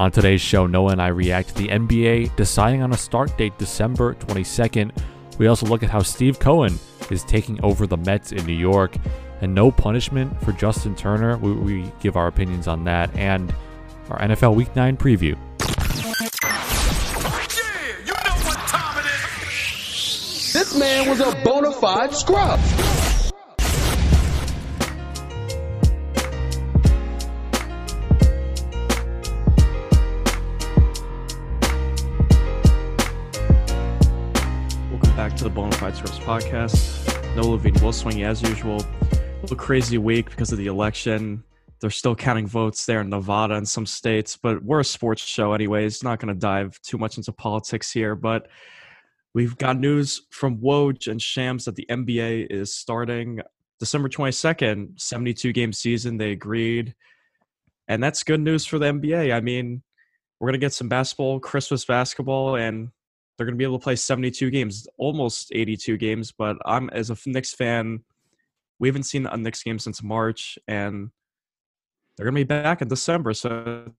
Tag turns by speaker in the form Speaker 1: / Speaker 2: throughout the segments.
Speaker 1: On today's show, Noah and I react to the NBA deciding on a start date December 22nd. We also look at how Steve Cohen is taking over the Mets in New York and no punishment for Justin Turner. We, we give our opinions on that and our NFL Week 9 preview.
Speaker 2: Yeah, you know what time it is.
Speaker 3: This man was a bona fide scrub.
Speaker 4: To the Bonafide Scrubs podcast. Noah Levine will swing as usual. A little crazy week because of the election. They're still counting votes there in Nevada and some states, but we're a sports show anyways. Not going to dive too much into politics here, but we've got news from Woj and Shams that the NBA is starting December 22nd, 72 game season. They agreed. And that's good news for the NBA. I mean, we're going to get some basketball, Christmas basketball, and they're going to be able to play 72 games, almost 82 games. But I'm as a Knicks fan, we haven't seen a Knicks game since March, and they're going to be back in December. So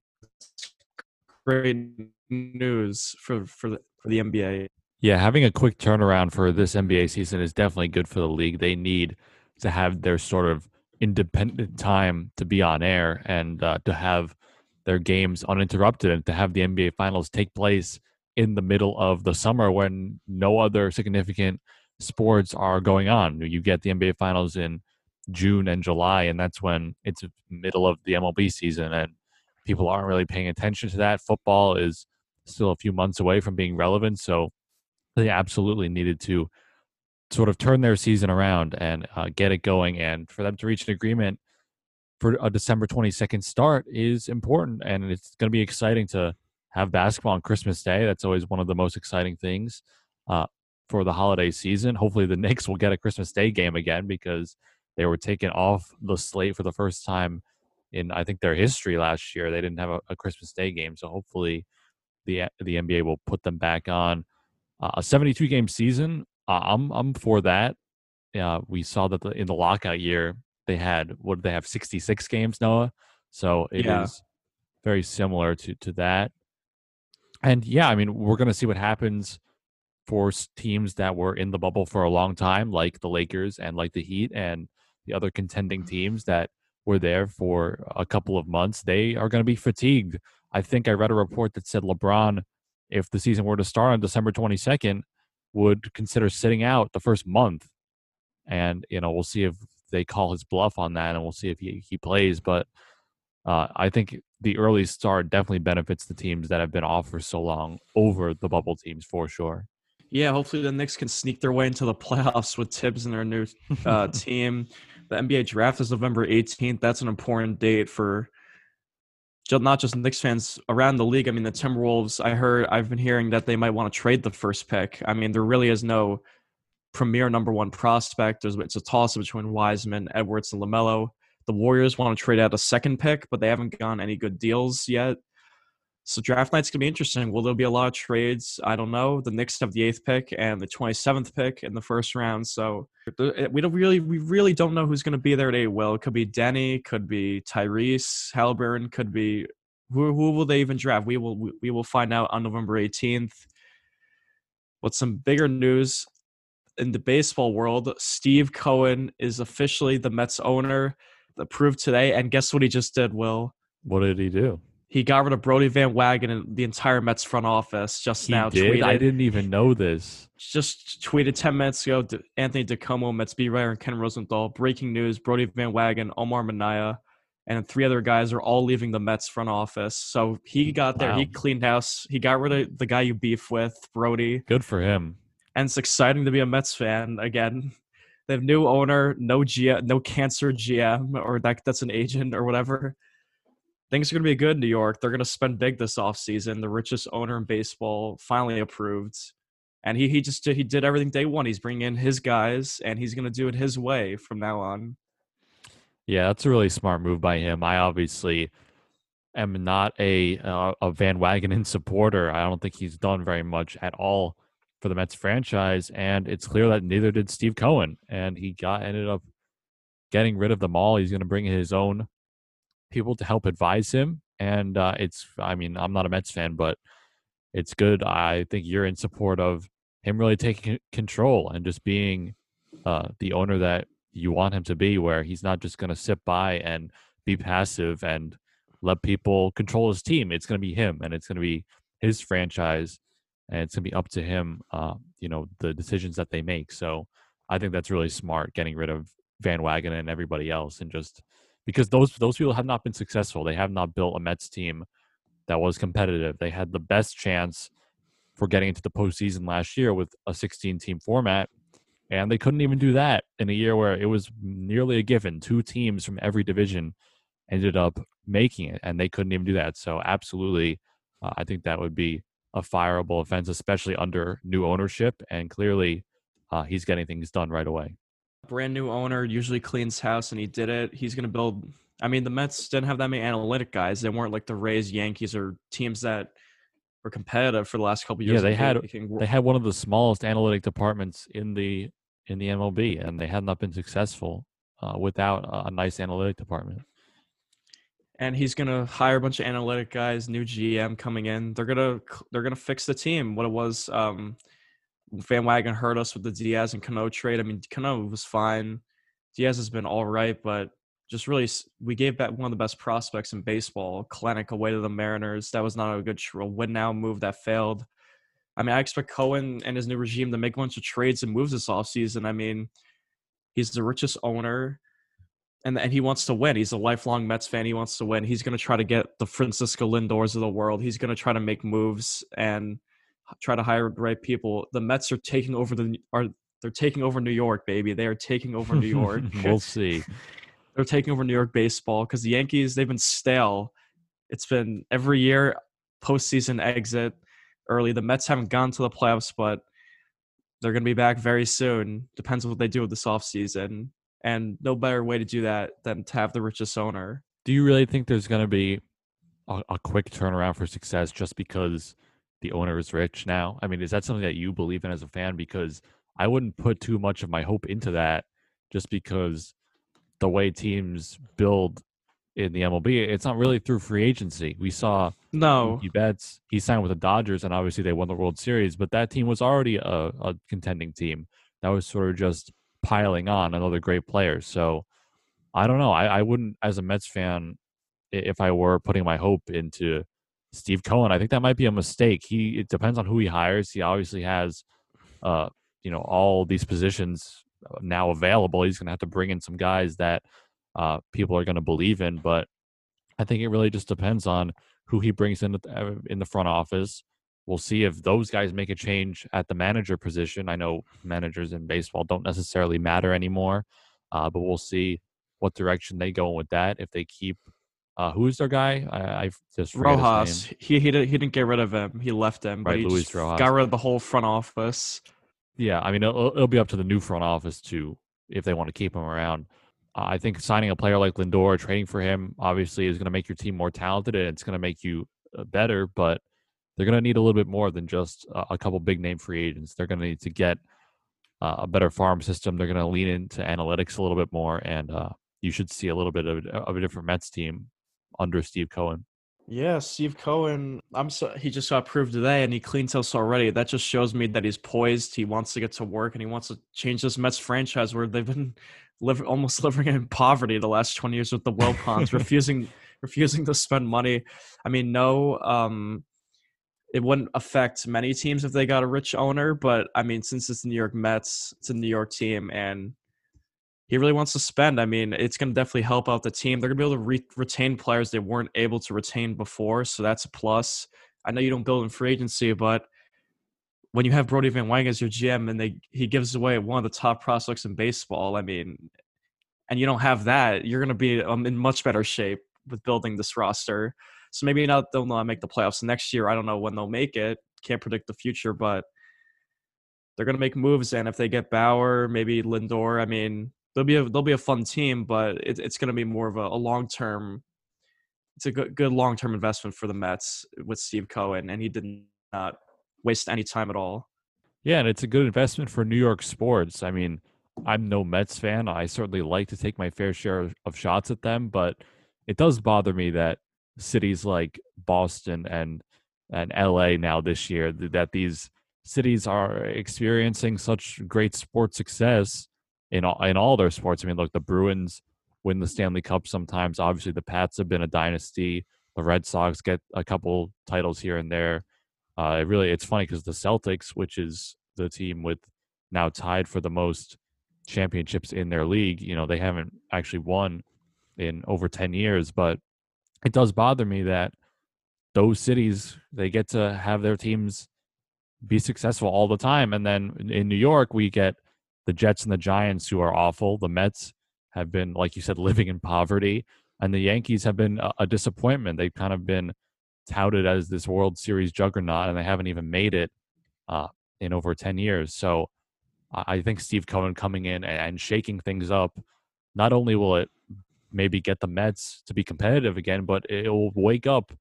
Speaker 4: great news for for the, for the NBA.
Speaker 1: Yeah, having a quick turnaround for this NBA season is definitely good for the league. They need to have their sort of independent time to be on air and uh, to have their games uninterrupted and to have the NBA finals take place in the middle of the summer when no other significant sports are going on. You get the NBA finals in June and July, and that's when it's middle of the MLB season, and people aren't really paying attention to that. Football is still a few months away from being relevant, so they absolutely needed to sort of turn their season around and uh, get it going. And for them to reach an agreement for a December 22nd start is important. And it's going to be exciting to have basketball on Christmas Day. That's always one of the most exciting things uh, for the holiday season. Hopefully, the Knicks will get a Christmas Day game again because they were taken off the slate for the first time in, I think, their history last year. They didn't have a, a Christmas Day game. So hopefully, the, the NBA will put them back on uh, a 72 game season. Uh, I'm I'm for that. Uh, we saw that the, in the lockout year they had what did they have 66 games, Noah. So it is
Speaker 4: Yeah.
Speaker 1: very similar to to that. And yeah, I mean we're gonna see what happens for teams that were in the bubble for a long time, like the Lakers and like the Heat and the other contending mm-hmm. teams that were there for a couple of months. They are going to be fatigued. I think I read a report that said LeBron if the season were to start on December 22nd, would consider sitting out the first month. And, you know, we'll see if they call his bluff on that and we'll see if he, he plays. But uh, I think the early start definitely benefits the teams that have been off for so long over the bubble teams for sure.
Speaker 4: Yeah, hopefully the Knicks can sneak their way into the playoffs with Thibs and their new uh, team. The NBA draft is November 18th. That's an important date for not just Knicks fans around the league. I mean, the Timberwolves, I heard, I've been hearing that they might want to trade the first pick. I mean, there really is no premier number one prospect. There's it's a toss between Wiseman, Edwards, and LaMelo. The Warriors want to trade out a second pick, but they haven't gotten any good deals yet. So draft night's gonna be interesting. Will there be a lot of trades? I don't know. The Knicks have the eighth pick and the twenty seventh pick in the first round. So eh, we don't really, we really don't know who's gonna be there eight. Will it could be Denny, could be Tyrese Halliburton, could be who? Who will they even draft? We will, we will find out on November eighteenth. What's some bigger news in the baseball world? Steve Cohen is officially the Mets owner. Approved today, and guess what he just did? Will
Speaker 1: What did he do?
Speaker 4: he got rid of Brodie Van Wagenen and the entire Mets front office just
Speaker 1: He
Speaker 4: now.
Speaker 1: did?
Speaker 4: Tweeted,
Speaker 1: I didn't even know this.
Speaker 4: just tweeted 10 minutes ago. Anthony DiComo, Mets beat writer, and Ken Rosenthal. Breaking news: Brodie Van Wagenen, Omar Minaya, and three other guys are all leaving the Mets front office. So he got there. He cleaned house. He got rid of the guy you beef with, Brody.
Speaker 1: Good for him.
Speaker 4: And it's exciting to be a Mets fan again. They have new owner, no G, no cancer GM, or that that's an agent or whatever things are going to be good in New York. They're going to spend big this offseason. The richest owner in baseball finally approved. And he, he just did, he did everything day one. He's bringing in his guys and he's going to do it his way from now on.
Speaker 1: Yeah, that's a really smart move by him. I obviously am not a uh, a Van Wagenen supporter. I don't think he's done very much at all for the Mets franchise, and it's clear that neither did Steve Cohen. And he got ended up getting rid of them all. He's going to bring his own people to help advise him, and uh, it's. I mean, I'm not a Mets fan, but it's good. I think you're in support of him really taking control and just being uh, the owner that you want him to be, where he's not just going to sit by and be passive and let people control his team. It's going to be him, and it's going to be his franchise, and it's going to be up to him. Uh, you know the decisions that they make. So I think that's really smart, getting rid of Van Wagenen and everybody else, and just because those those people have not been successful. They have not built a Mets team that was competitive. They had the best chance for getting into the postseason last year with a 16 team format. And they couldn't even do that in a year where it was nearly a given. Two teams from every division ended up making it, and they couldn't even do that. So, absolutely, uh, I think that would be a fireable offense, especially under new ownership. And clearly, uh, he's getting things done right away.
Speaker 4: Brand new owner usually cleans house, and he did it. He's going to build. I mean, the Mets didn't have that many analytic guys. They weren't like the Rays, Yankees, or teams that were competitive for the last couple years.
Speaker 1: Yeah, they had they had one of the smallest analytic departments in the in the MLB, and they had not been successful uh, without a nice analytic department.
Speaker 4: And he's gonna hire a bunch of analytic guys, new GM coming in. They're gonna they're gonna fix the team. What it was, um, Van Wagenen hurt us with the Diaz and Cano trade. I mean, Cano was fine. Diaz has been all right, but just really we gave back one of the best prospects in baseball, Kelenic, away to the Mariners. That was not a good a win now move that failed. I mean, I expect Cohen and his new regime to make a bunch of trades and moves this offseason. I mean, he's the richest owner and and he wants to win. He's a lifelong Mets fan. He wants to win. He's going to try to get the Francisco Lindors of the world. He's going to try to make moves and try to hire the right people. The Mets are taking over the are they're taking over New York, baby. They are taking over New York.
Speaker 1: we'll see
Speaker 4: they're taking over New York baseball because the Yankees they've been stale. It's been every year postseason exit early. The Mets haven't gone to the playoffs, but they're going to be back very soon. Depends on what they do with this offseason. And no better way to do that than to have the richest owner.
Speaker 1: Do you really think there's going to be a, a quick turnaround for success just because the owner is rich now? I mean, is that something that you believe in as a fan? Because I wouldn't put too much of my hope into that just because the way teams build in the MLB, it's not really through free agency. We saw Mookie Betts he signed with the Dodgers, and obviously they won the World Series, but that team was already a, a contending team. That was sort of just piling on another great player. So I don't know. I, I wouldn't, as a Mets fan, if I were putting my hope into Steve Cohen, I think that might be a mistake. He it depends on who he hires. He obviously has, uh, you know, all these positions now available. He's going to have to bring in some guys that uh, people are going to believe in. But I think it really just depends on who he brings in uh, in the front office. We'll see if those guys make a change at the manager position. I know managers in baseball don't necessarily matter anymore, uh, but we'll see what direction they go with that. If they keep uh, who's their guy? I, I just
Speaker 4: Rojas. He he didn't, he didn't get rid of him. He left him, but he Luis Rojas. got rid of the whole front office.
Speaker 1: Yeah, I mean, it'll, it'll, be up to the new front office to if they want to keep him around. Uh, I think signing a player like Lindor, trading for him, obviously is going to make your team more talented and it's going to make you uh, better. But they're going to need a little bit more than just a couple big name free agents. They're going to need to get uh, a better farm system. They're going to lean into analytics a little bit more, and uh, you should see a little bit of, of a different Mets team under Steve Cohen.
Speaker 4: Yeah, Steve Cohen. I'm so he just got approved today, and he cleans house already. That just shows me that he's poised. He wants to get to work, and he wants to change this Mets franchise where they've been living almost living in poverty the last 20 years with the Wilpons, refusing refusing to spend money. I mean, no, um, it wouldn't affect many teams if they got a rich owner, but I mean, since it's the New York Mets, it's a New York team, and he really wants to spend. I mean, it's going to definitely help out the team. They're going to be able to re- retain players they weren't able to retain before, so that's a plus. I know you don't build in free agency, but when you have Brodie Van Wang as your GM and they he gives away one of the top prospects in baseball, I mean, and you don't have that, you're going to be um, in much better shape with building this roster. So maybe not they'll not make the playoffs next year. I don't know when they'll make it. Can't predict the future, but they're going to make moves. And if they get Bauer, maybe Lindor, I mean, they'll be a they'll be a fun team, but it, it's going to be more of a, a long term. It's a good good long term investment for the Mets with Steve Cohen, and he did not waste any time at all.
Speaker 1: Yeah, and it's a good investment for New York sports. I mean, I'm no Mets fan. I certainly like to take my fair share of shots at them, but it does bother me that cities like Boston and and LA now this year that these cities are experiencing such great sports success in all, in all their sports. I mean, look, the Bruins win the Stanley Cup sometimes. Obviously, the Pats have been a dynasty. The Red Sox get a couple titles here and there. Uh, it really, it's funny because the Celtics, which is the team with now tied for the most championships in their league, you know, they haven't actually won in over 10 years, but it does bother me that those cities they get to have their teams be successful all the time and then in New York we get the Jets and the Giants who are awful. The Mets have been like you said living in poverty and the Yankees have been a, disappointment. They've kind of been touted as this World Series juggernaut and they haven't even made it uh, in over 10 years. So I think Steve Cohen coming in and shaking things up not only will it maybe get the Mets to be competitive again, but it will wake up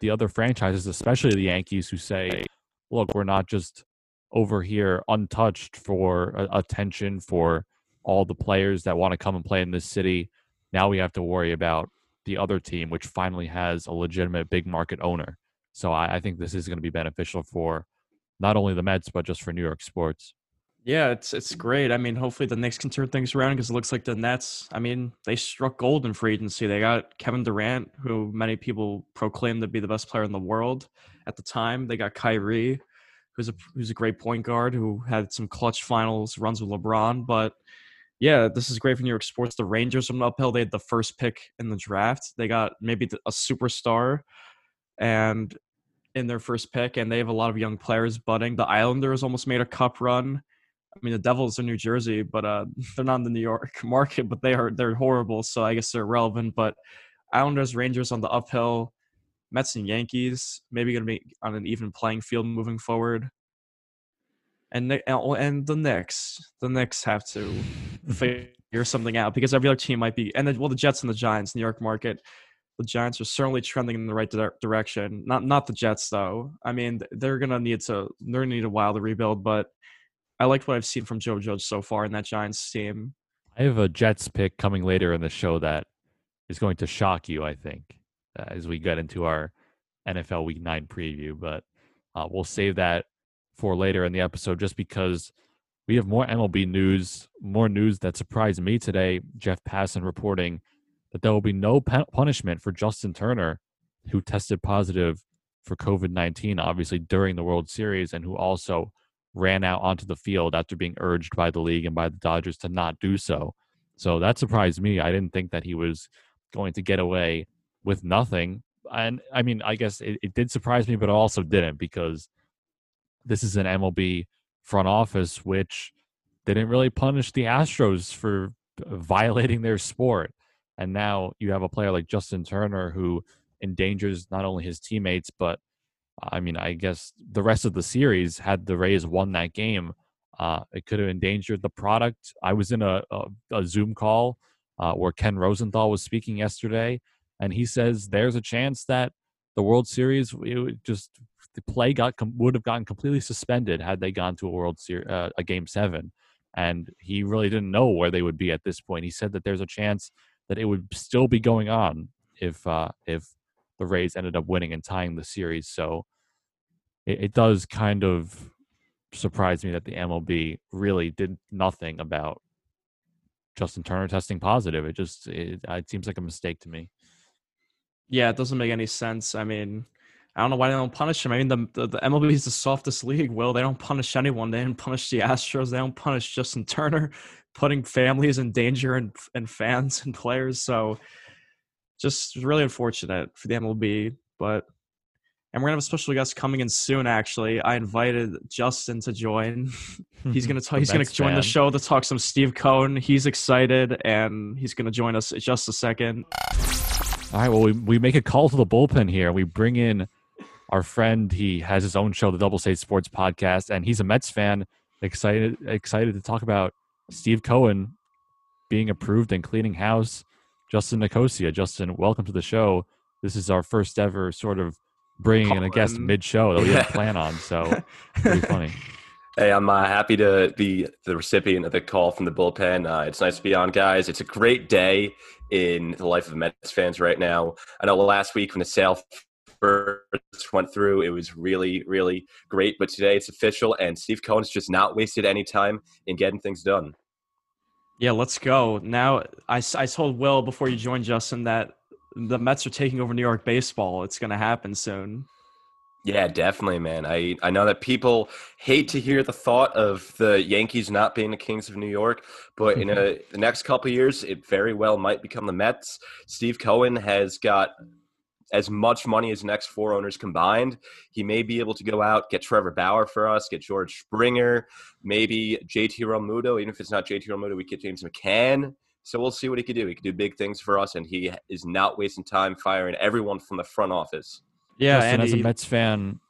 Speaker 1: the other franchises, especially the Yankees, who say, look, we're not just over here untouched for attention for all the players that want to come and play in this city. Now we have to worry about the other team, which finally has a legitimate big market owner. So I, I think this is going to be beneficial for not only the Mets, but just for New York sports.
Speaker 4: Yeah, it's it's great. I mean, hopefully the Knicks can turn things around because it looks like the Nets. I mean, they struck gold in free agency. They got Kevin Durant, who many people proclaimed to be the best player in the world at the time. They got Kyrie, who's a who's a great point guard who had some clutch finals runs with LeBron. But yeah, this is great for New York sports. The Rangers from the uphill. They had the first pick in the draft. They got maybe a superstar, and in their first pick, and they have a lot of young players budding. The Islanders almost made a cup run I mean, the Devils are New Jersey, but uh, they're not in the New York market. But they are they're horrible, so I guess they're relevant. But Islanders, Rangers on the uphill, Mets and Yankees maybe going to be on an even playing field moving forward. And and the Knicks, the Knicks have to figure something out because every other team might be. And then, well, the Jets and the Giants, New York market, the Giants are certainly trending in the right di- direction. Not not the Jets though. I mean, they're gonna need to they're gonna need a while to rebuild, but I liked what I've seen from Joe Judge so far in that Giants team.
Speaker 1: I have a Jets pick coming later in the show that is going to shock you, I think, uh, as we get into our NFL Week 9 preview. But uh, we'll save that for later in the episode just because we have more MLB news, more news that surprised me today. Jeff Passan reporting that there will be no punishment for Justin Turner, who tested positive for COVID 19, obviously during the World Series, and who also ran out onto the field after being urged by the league and by the Dodgers to not do so. So that surprised me. I didn't think that he was going to get away with nothing. And I mean, I guess it, it did surprise me, but it also didn't because this is an MLB front office which didn't really punish the Astros for violating their sport. And now you have a player like Justin Turner who endangers not only his teammates, but I mean, I guess the rest of the series, had the Rays won that game, uh, it could have endangered the product. I was in a, a, a Zoom call uh, where Ken Rosenthal was speaking yesterday, and he says there's a chance that the World Series just the play got would have gotten completely suspended had they gone to a World Series uh, a Game Seven, and he really didn't know where they would be at this point. He said that there's a chance that it would still be going on if uh, if the Rays ended up winning and tying the series. So it, it does kind of surprise me that the MLB really did nothing about Justin Turner testing positive. It just it, it seems like a mistake to me.
Speaker 4: Yeah, it doesn't make any sense. I mean, I don't know why they don't punish him. I mean, the, the, the MLB is the softest league. Will they don't punish anyone? They didn't punish the Astros. They don't punish Justin Turner, putting families in danger and and fans and players. So just really unfortunate for the MLB. But and we're gonna have a special guest coming in soon. Actually, I invited Justin to join. he's gonna talk, he's gonna join the show to talk some Steve Cohen. He's excited, and he's gonna join us in just a second.
Speaker 1: All right. Well, we we make a call to the bullpen here. We bring in our friend. He has his own show, the Double Say Sports Podcast, and he's a Mets fan. Excited excited to talk about Steve Cohen being approved and cleaning house Justin Nicosia. Justin, welcome to the show. This is our first ever sort of bringing in a guest mid show that we didn't plan on. So pretty funny.
Speaker 5: Hey, I'm uh, happy to be the recipient of the call from the bullpen. Uh, it's nice to be on, guys. It's a great day in the life of Mets fans right now. I know last week when the sale first went through, it was really, really great. But today it's official, and Steve Cohen's just not wasted any time in getting things done.
Speaker 4: Yeah, let's go. Now, I, I told Will before you joined, Justin, that the Mets are taking over New York baseball. It's going to happen soon.
Speaker 5: Yeah, definitely, man. I, I know that people hate to hear the thought of the Yankees not being the Kings of New York, but in uh, a, the next couple years, it very well might become the Mets. Steve Cohen has got as much money as the next four owners combined. He may be able to go out, get Trevor Bauer for us, get George Springer, maybe JT Realmuto. Even if it's not JT Realmuto, we get James McCann. So we'll see what he could do. He could do big things for us, and he is not wasting time firing everyone from the front office.
Speaker 1: Yeah, and as a Mets fan,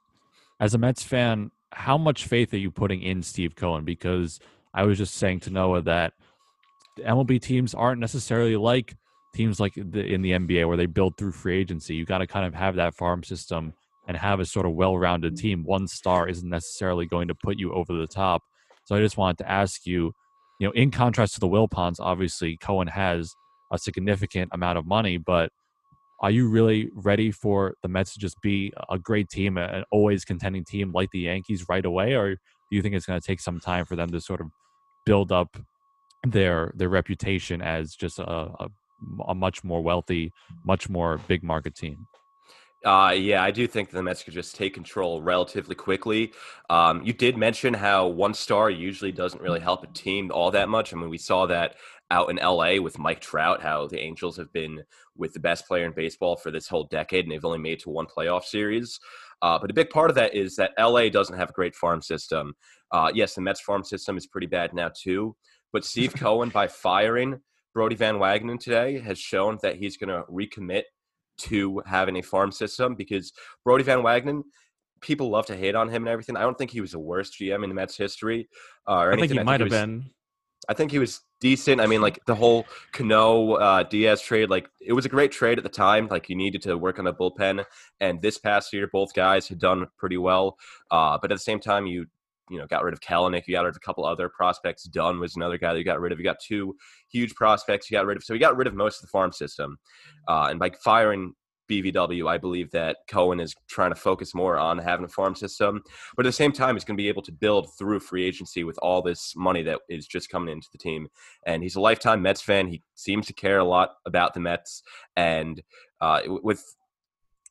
Speaker 1: as a Mets fan, how much faith are you putting in Steve Cohen? Because I was just saying to Noah that MLB teams aren't necessarily like teams like the, in the NBA where they build through free agency. You got to kind of have that farm system and have a sort of well-rounded mm. team. One star isn't necessarily going to put you over the top. So I just wanted to ask you, you know, in contrast to the Wilpons, obviously Cohen has a significant amount of money, but are you really ready for the Mets to just be a great team, an always contending team like the Yankees right away, or do you think it's going to take some time for them to sort of build up their their reputation as just a, a, a much more wealthy, much more big market team?
Speaker 5: Uh, yeah, I do think the Mets could just take control relatively quickly. Um, you did mention how one star usually doesn't really help a team all that much. I mean, we saw that out in LA with Mike Trout, how the Angels have been with the best player in baseball for this whole decade, and they've only made to one playoff series. Uh, but a big part of that is that LA doesn't have a great farm system. Uh, yes, the Mets farm system is pretty bad now too. But Steve Cohen, by firing Brodie Van Wagenen today, has shown that he's going to recommit to having a farm system because Brodie Van Wagenen, people love to hate on him and everything. I don't think he was the worst GM in the Mets history. Uh, or
Speaker 4: I
Speaker 5: anything.
Speaker 4: think he might have been.
Speaker 5: I think he was decent. I mean, like the whole Cano uh, Diaz trade, like it was a great trade at the time. Like you needed to work on the bullpen, and this past year, both guys had done pretty well. Uh, but at the same time, you you know got rid of Kelenic, you got rid of a couple other prospects. Dunn was another guy that you got rid of. You got two huge prospects you got rid of. So you got rid of most of the farm system, uh, and by firing BVW, I believe that Cohen is trying to focus more on having a farm system, but at the same time, he's going to be able to build through free agency with all this money that is just coming into the team. And he's a lifetime Mets fan. He seems to care a lot about the Mets, and uh, with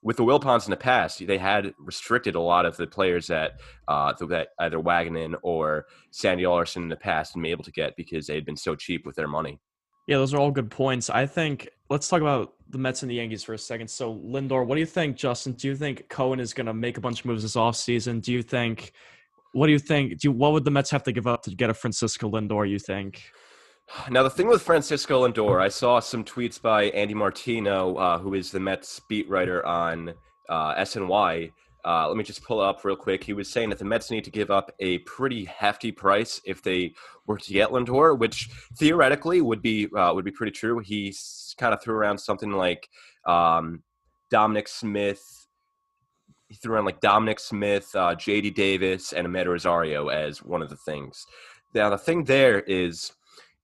Speaker 5: with the Wilpons in the past, they had restricted a lot of the players that uh, that either Wagenen or Sandy Alderson in the past and been able to get because they had been so cheap with their money.
Speaker 4: Yeah, those are all good points. I think let's talk about the Mets and the Yankees for a second. So, Lindor, what do you think, Justin? Do you think Cohen is going to make a bunch of moves this offseason? Do you think, what do you think? Do you, what would the Mets have to give up to get a Francisco Lindor, you think?
Speaker 5: Now, the thing with Francisco Lindor, I saw some tweets by Andy Martino, uh, who is the Mets beat writer on uh, SNY. Uh, let me just pull up real quick. He was saying that the Mets need to give up a pretty hefty price if they were to get Lindor, which theoretically would be uh, would be pretty true. He kind of threw around something like um, Dominic Smith. He threw around like Dominic Smith, uh, J.D. Davis, and Amed Rosario as one of the things. Now, the thing there is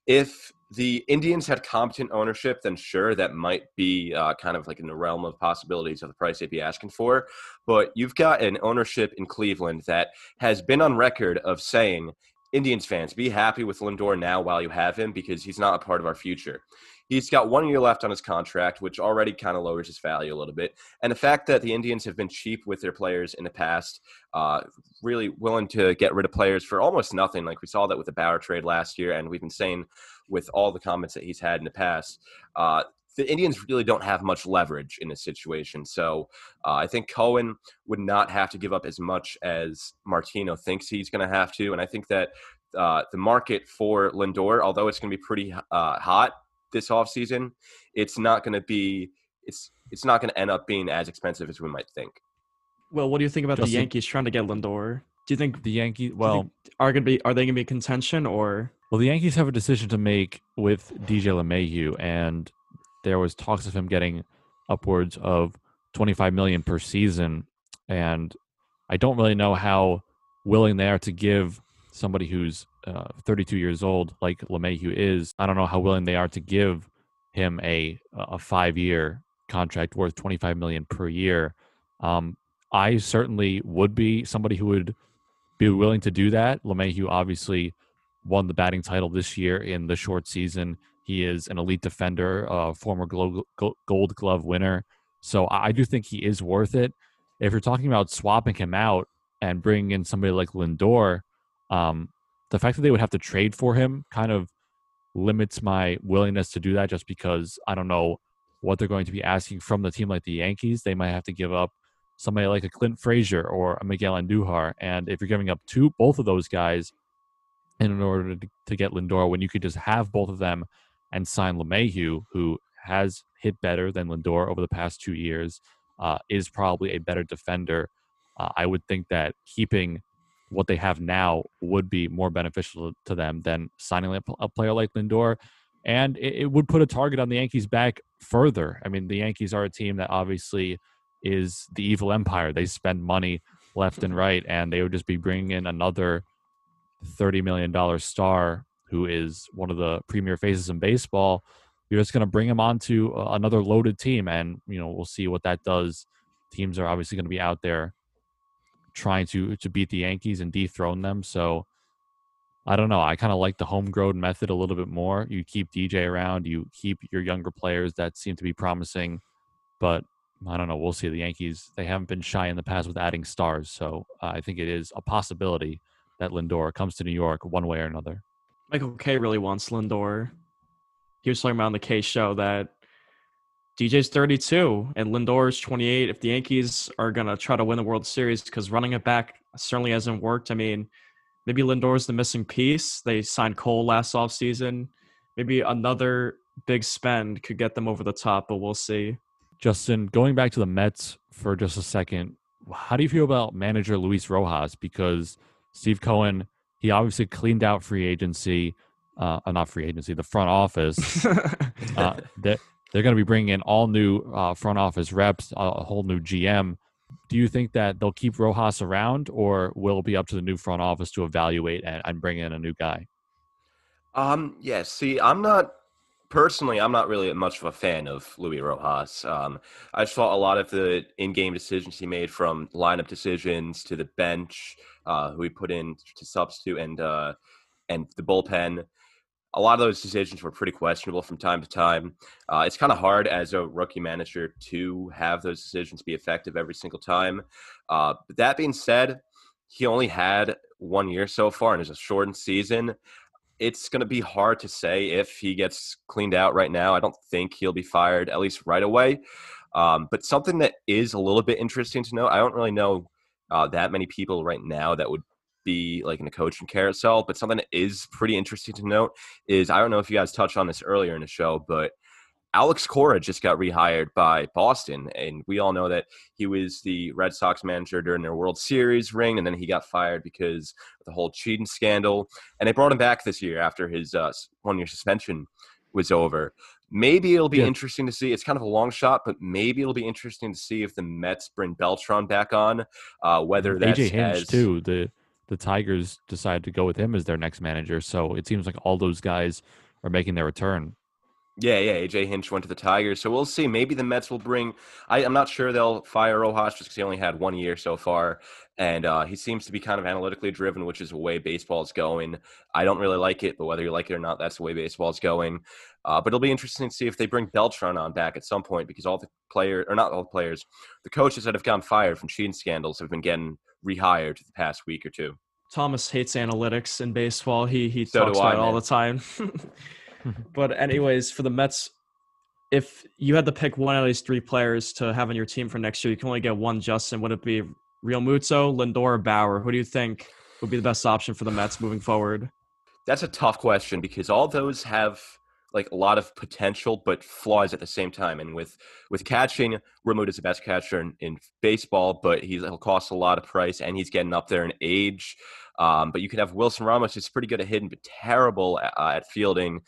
Speaker 5: if the Indians had competent ownership, then sure, that might be uh, kind of like in the realm of possibilities of the price they'd be asking for. But you've got an ownership in Cleveland that has been on record of saying, Indians fans, be happy with Lindor now while you have him because he's not a part of our future. He's got one year left on his contract, which already kind of lowers his value a little bit. And the fact that the Indians have been cheap with their players in the past, uh, really willing to get rid of players for almost nothing. Like we saw that with the Bauer trade last year, and we've been saying with all the comments that he's had in the past. Uh, the Indians really don't have much leverage in this situation. So uh, I think Cohen would not have to give up as much as Martino thinks he's going to have to. And I think that uh, the market for Lindor, although it's going to be pretty uh, hot this offseason, it's not going to be it's it's not going to end up being as expensive as we might think.
Speaker 4: Well, what do you think about Justin, the Yankees trying to get Lindor? Do you think
Speaker 1: the Yankees? Well,
Speaker 4: are going to be are they going to be contention or?
Speaker 1: Well, the Yankees have a decision to make with DJ LeMahieu, and there was talks of him getting upwards of 25 million per season, and I don't really know how willing they are to give somebody who's uh, 32 years old, like LeMahieu is, I don't know how willing they are to give him a a five year contract worth 25 million per year. Um, I certainly would be somebody who would be willing to do that. LeMahieu obviously won the batting title this year in the short season. He is an elite defender, a former Gold Glove winner. So I do think he is worth it. If you're talking about swapping him out and bringing in somebody like Lindor, um, the fact that they would have to trade for him kind of limits my willingness to do that just because I don't know what they're going to be asking from the team like the Yankees. They might have to give up somebody like a Clint Frazier or a Miguel Andujar. And if you're giving up two, both of those guys in order to, to get Lindor, when you could just have both of them and sign LeMahieu, who has hit better than Lindor over the past two years, uh, is probably a better defender. Uh, I would think that keeping what they have now would be more beneficial to them than signing a player like Lindor. And it, would put a target on the Yankees back further. I mean, the Yankees are a team that obviously is the evil empire. They spend money left and right, and they would just be bringing in another $30 million star who is one of the premier faces in baseball. You're just going to bring him onto uh, another loaded team, and you know we'll see what that does. Teams are obviously going to be out there trying to to beat the Yankees and dethrone them. So I don't know. I kind of like the homegrown method a little bit more. You keep DJ around, you keep your younger players that seem to be promising, but I don't know. We'll see. The Yankees they haven't been shy in the past with adding stars, so uh, I think it is a possibility that Lindor comes to New York one way or another.
Speaker 4: Michael Kay really wants Lindor. He was talking about on the Kay show that DJ's 32 and Lindor's 28. If the Yankees are going to try to win the World Series, because running it back certainly hasn't worked. I mean, maybe Lindor's the missing piece. They signed Cole last offseason. Maybe another big spend could get them over the top, but we'll see.
Speaker 1: Justin, going back to the Mets for just a second, how do you feel about manager Luis Rojas? Because Steve Cohen, he obviously cleaned out free agency, uh, not free agency, the front office. uh, that they're going to be bringing in all new uh, front office reps, a whole new GM. Do you think that they'll keep Rojas around, or will it be up to the new front office to evaluate and, and bring in a new guy?
Speaker 5: Um, yeah. See, I'm not personally. I'm not really much of a fan of Luis Rojas. Um, I saw a lot of the in-game decisions he made, from lineup decisions to the bench, uh, who he put in to substitute, and uh, and the bullpen a lot of those decisions were pretty questionable from time to time. Uh, it's kind of hard as a rookie manager to have those decisions be effective every single time. Uh, but that being said, he only had one year so far and it's a shortened season. It's going to be hard to say if he gets cleaned out right now. I don't think he'll be fired, at least right away. Um, but something that is a little bit interesting to know, I don't really know uh, that many people right now that would be like in a coaching carousel. But something that is pretty interesting to note is I don't know if you guys touched on this earlier in the show, but Alex Cora just got rehired by Boston, and we all know that he was the Red Sox manager during their World Series ring, and then he got fired because of the whole cheating scandal. And they brought him back this year after his uh, one-year suspension was over. Maybe it'll be yeah. interesting to see. It's kind of a long shot, but maybe it'll be interesting to see if the Mets bring Beltran back on. Uh, whether that's
Speaker 1: AJ Hinch as, too. The the Tigers decided to go with him as their next manager. So it seems like all those guys are making their return.
Speaker 5: Yeah, yeah. AJ Hinch went to the Tigers, so we'll see. Maybe the Mets will bring. I, am not sure they'll fire Rojas just because he only had one year so far, and uh, he seems to be kind of analytically driven, which is the way baseball is going. I don't really like it, but whether you like it or not, that's the way baseball is going. Uh, but it'll be interesting to see if they bring Beltran on back at some point because all the players, or not all the players, the coaches that have gotten fired from cheating scandals have been getting rehired the past week or two.
Speaker 4: Thomas hates analytics in baseball. He he so talks about it all the time. but anyways, for the Mets, if you had to pick one of these three players to have on your team for next year, you can only get one. Justin, would it be Realmuto, Lindor, or Bauer? Who do you think would be the best option for the Mets moving forward?
Speaker 5: That's a tough question because all those have like a lot of potential but flaws at the same time. And with with catching, Realmuto is the best catcher in, in baseball, but he's, he'll cost a lot of price and he's getting up there in age. Um, but you could have Wilson Ramos, who's pretty good at hitting, but terrible at, uh, at fielding.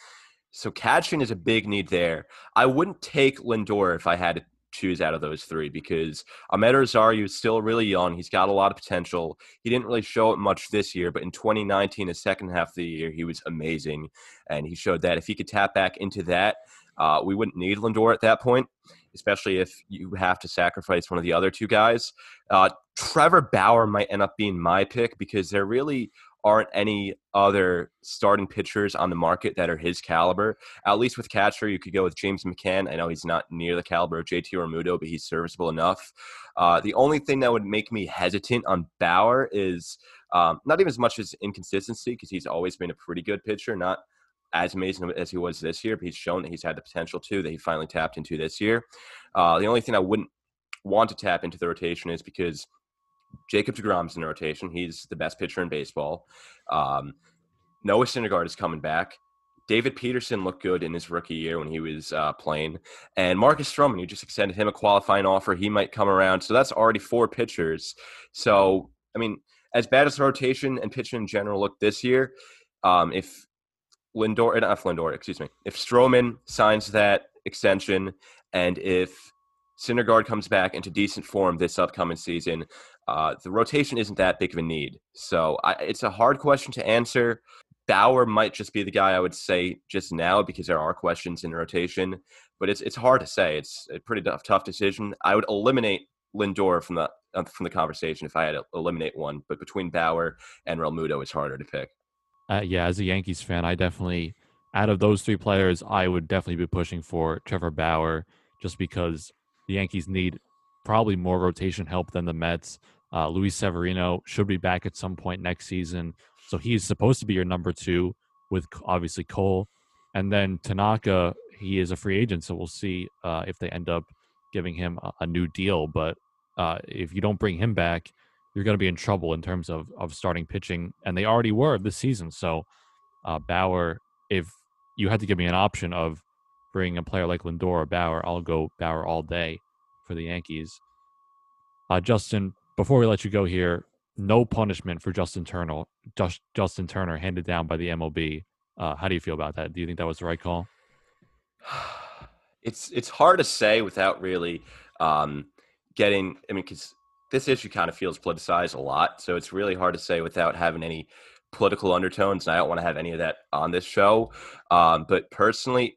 Speaker 5: So catching is a big need there. I wouldn't take Lindor if I had to choose out of those three because Amed Rosario is still really young. He's got a lot of potential. He didn't really show it much this year, but in 2019, the second half of the year, he was amazing. And he showed that if he could tap back into that, uh, we wouldn't need Lindor at that point, especially if you have to sacrifice one of the other two guys. Uh, Trevor Bauer might end up being my pick because there really aren't any other starting pitchers on the market that are his caliber. At least with catcher, you could go with James McCann. I know he's not near the caliber of JT Realmuto, but he's serviceable enough. Uh, the only thing that would make me hesitant on Bauer is um, not even as much as inconsistency, because he's always been a pretty good pitcher, not as amazing as he was this year, but he's shown that he's had the potential too that he finally tapped into this year. Uh, the only thing I wouldn't want to tap into the rotation is because Jacob DeGrom's in rotation. He's the best pitcher in baseball. Um, Noah Syndergaard is coming back. David Peterson looked good in his rookie year when he was uh, playing. And Marcus Stroman, you just extended him a qualifying offer. He might come around. So that's already four pitchers. So, I mean, as bad as the rotation and pitching in general looked this year, um, if Lindor, not Lindor, excuse me, if Stroman signs that extension and if Syndergaard comes back into decent form this upcoming season, uh, the rotation isn't that big of a need. So I, it's a hard question to answer. Bauer might just be the guy I would say just now because there are questions in rotation, but it's it's hard to say. It's a pretty tough, tough decision. I would eliminate Lindor from the uh, from the conversation if I had to eliminate one, but between Bauer and Realmuto, it's harder to pick.
Speaker 1: Uh, yeah, as a Yankees fan, I definitely out of those three players, I would definitely be pushing for Trevor Bauer just because the Yankees need probably more rotation help than the Mets. Uh, Luis Severino should be back at some point next season, so he's supposed to be your number two with obviously Cole, and then Tanaka. He is a free agent, so we'll see uh, if they end up giving him a, a new deal. But uh, if you don't bring him back, you're going to be in trouble in terms of of starting pitching, and they already were this season. So uh, Bauer, if you had to give me an option of bringing a player like Lindor or Bauer, I'll go Bauer all day for the Yankees. Uh, Justin, before we let you go here, no punishment for Justin Turner. Just, Justin Turner handed down by the MLB. Uh, how do you feel about that? Do you think that was the right call?
Speaker 5: It's it's hard to say without really um, getting. I mean, because this issue kind of feels politicized a lot, so it's really hard to say without having any political undertones. And I don't want to have any of that on this show. Um, but personally,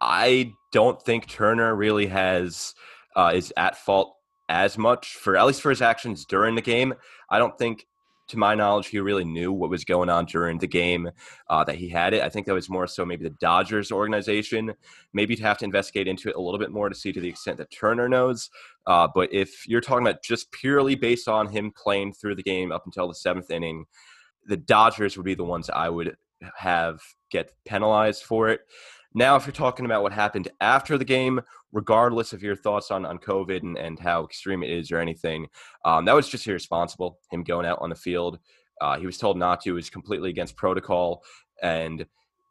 Speaker 5: I don't think Turner really has uh, is at fault as much for at least for his actions during the game. I don't think, to my knowledge, he really knew what was going on during the game uh, that he had it. I think that was more so maybe the Dodgers organization, maybe to have to investigate into it a little bit more to see to the extent that Turner knows. Uh, but if you're talking about just purely based on him playing through the game up until the seventh inning, the Dodgers would be the ones I would have get penalized for it. Now, if you're talking about what happened after the game, regardless of your thoughts on, on COVID and, and how extreme it is or anything, um, that was just irresponsible. Him going out on the field. Uh, he was told not to. It was completely against protocol. And